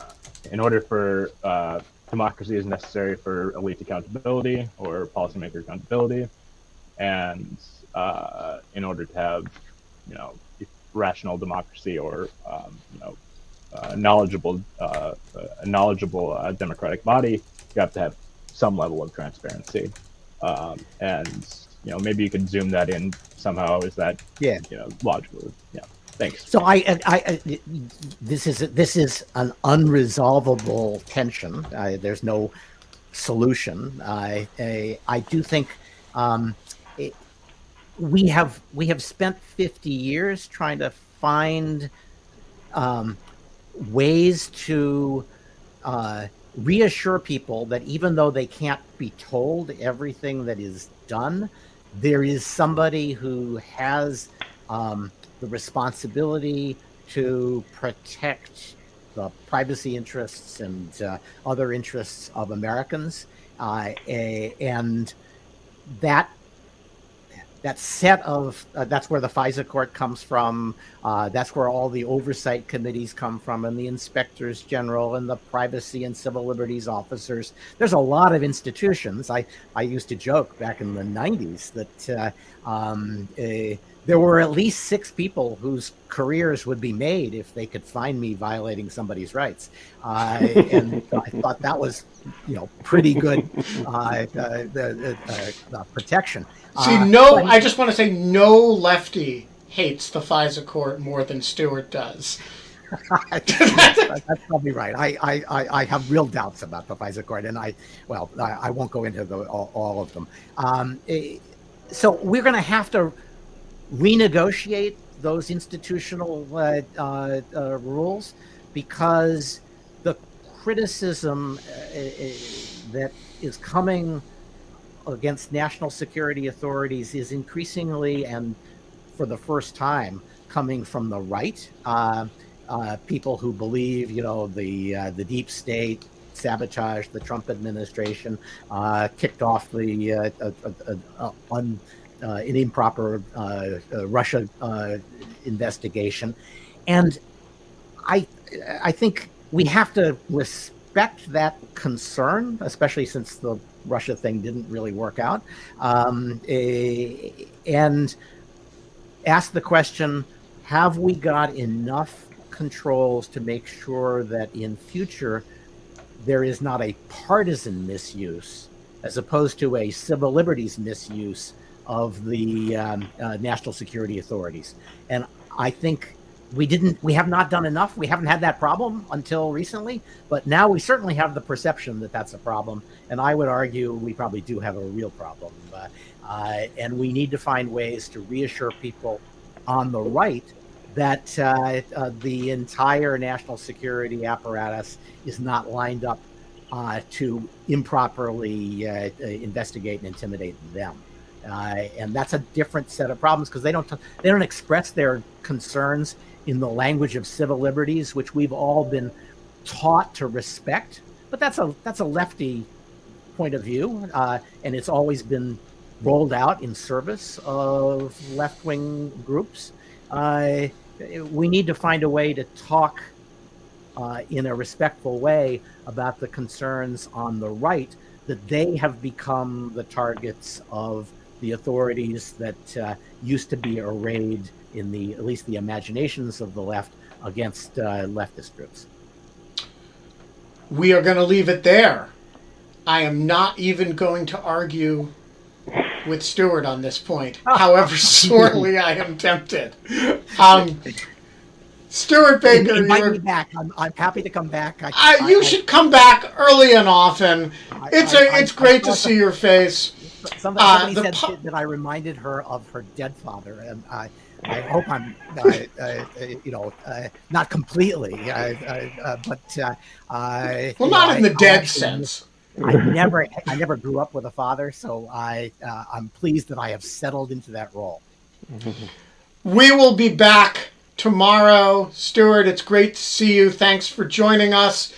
in order for uh, democracy is necessary for elite accountability or policymaker accountability, and uh, in order to have, you know, rational democracy or um, you know, uh, knowledgeable, uh, a knowledgeable uh, democratic body, you have to have some level of transparency, um, and you know maybe you could zoom that in somehow. Is that yeah, you know, logical? Yeah. Thanks. So I, I, I, this is this is an unresolvable tension. I, there's no solution. I, I, I do think um, it, we have we have spent 50 years trying to find um, ways to uh, reassure people that even though they can't be told everything that is done, there is somebody who has um, the responsibility to protect the privacy interests and uh, other interests of Americans, uh, and that that set of uh, that's where the FISA court comes from. Uh, that's where all the oversight committees come from, and the inspectors general and the privacy and civil liberties officers. There's a lot of institutions. I I used to joke back in the '90s that uh, um, there were at least six people whose careers would be made if they could find me violating somebody's rights. Uh, and I thought that was, you know, pretty good uh, uh, uh protection. See, uh, no, I just want to say no lefty hates the FISA court more than Stewart does. That's probably right. I, I, I have real doubts about the FISA court, and I, well, I, I won't go into the, all, all of them. Um, eh, so we're going to have to renegotiate those institutional uh, uh, uh, rules because the criticism uh, uh, that is coming against national security authorities is increasingly and for the first time coming from the right. People who believe, you know, the the deep state sabotaged the Trump administration, kicked off the un, Uh, an improper uh, uh, Russia investigation, and I I think we have to respect that concern, especially since the Russia thing didn't really work out, um, eh, and ask the question: Have we got enough controls to make sure that in future there is not a partisan misuse as opposed to a civil liberties misuse of the um, uh, national security authorities. And I think we didn't, we have not done enough. We haven't had that problem until recently, but now we certainly have the perception that that's a problem. And I would argue we probably do have a real problem. Uh, uh, and we need to find ways to reassure people on the right that uh, uh, the entire national security apparatus is not lined up uh, to improperly uh, uh, investigate and intimidate them. Uh, and that's a different set of problems because they don't they don't express their concerns in the language of civil liberties, which we've all been taught to respect. But that's a that's a lefty point of view, and it's always been rolled out in service of left wing groups. Uh, we need to find a way to talk uh, in a respectful way about the concerns on the right that they have become the targets of the authorities that uh, used to be arrayed in the at least the imaginations of the left against uh, leftist groups. We are going to leave it there. I am not even going to argue with Stewart on this point, however sorely I am tempted. Um, Stewart Baker, invite me back. I'm, I'm happy to come back. I, I, you I, should come back early and often. it's a, it's great to see your face. Somebody, uh, said pu- that I reminded her of her dead father, and I, I hope I'm, uh, uh, you know, uh, not completely, uh, uh, but well, not know, in the dead sense. I never, I never grew up with a father, so I, I'm pleased that I have settled into that role. We will be back tomorrow. Stewart, it's great to see you. Thanks for joining us.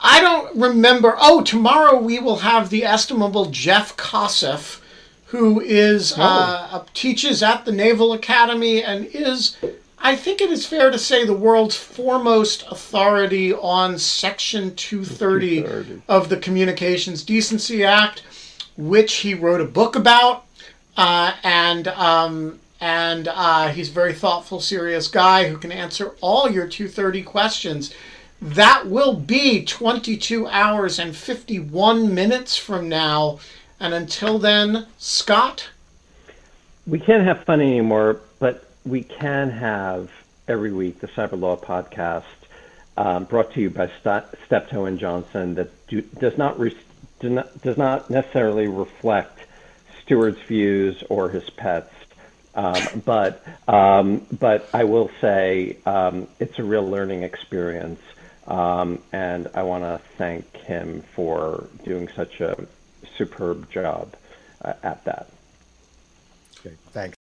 I don't remember. Oh, tomorrow we will have the estimable Jeff Kosseff, who is oh. uh, teaches at the Naval Academy and is, I think it is fair to say, the world's foremost authority on Section 230, 230. of the Communications Decency Act, which he wrote a book about. Uh, and um, and uh, he's a very thoughtful, serious guy who can answer all your 230 questions. That will be 22 hours and 51 minutes from now. And until then, Scott? We can't have fun anymore, but we can have every week the Cyber Law podcast um, brought to you by St- Steptoe and Johnson that do, does not, re- do not does not necessarily reflect Stewart's views or his pets. Um, but um, but I will say um, it's a real learning experience, um, and I want to thank him for doing such a superb job uh, at that. Okay, thanks.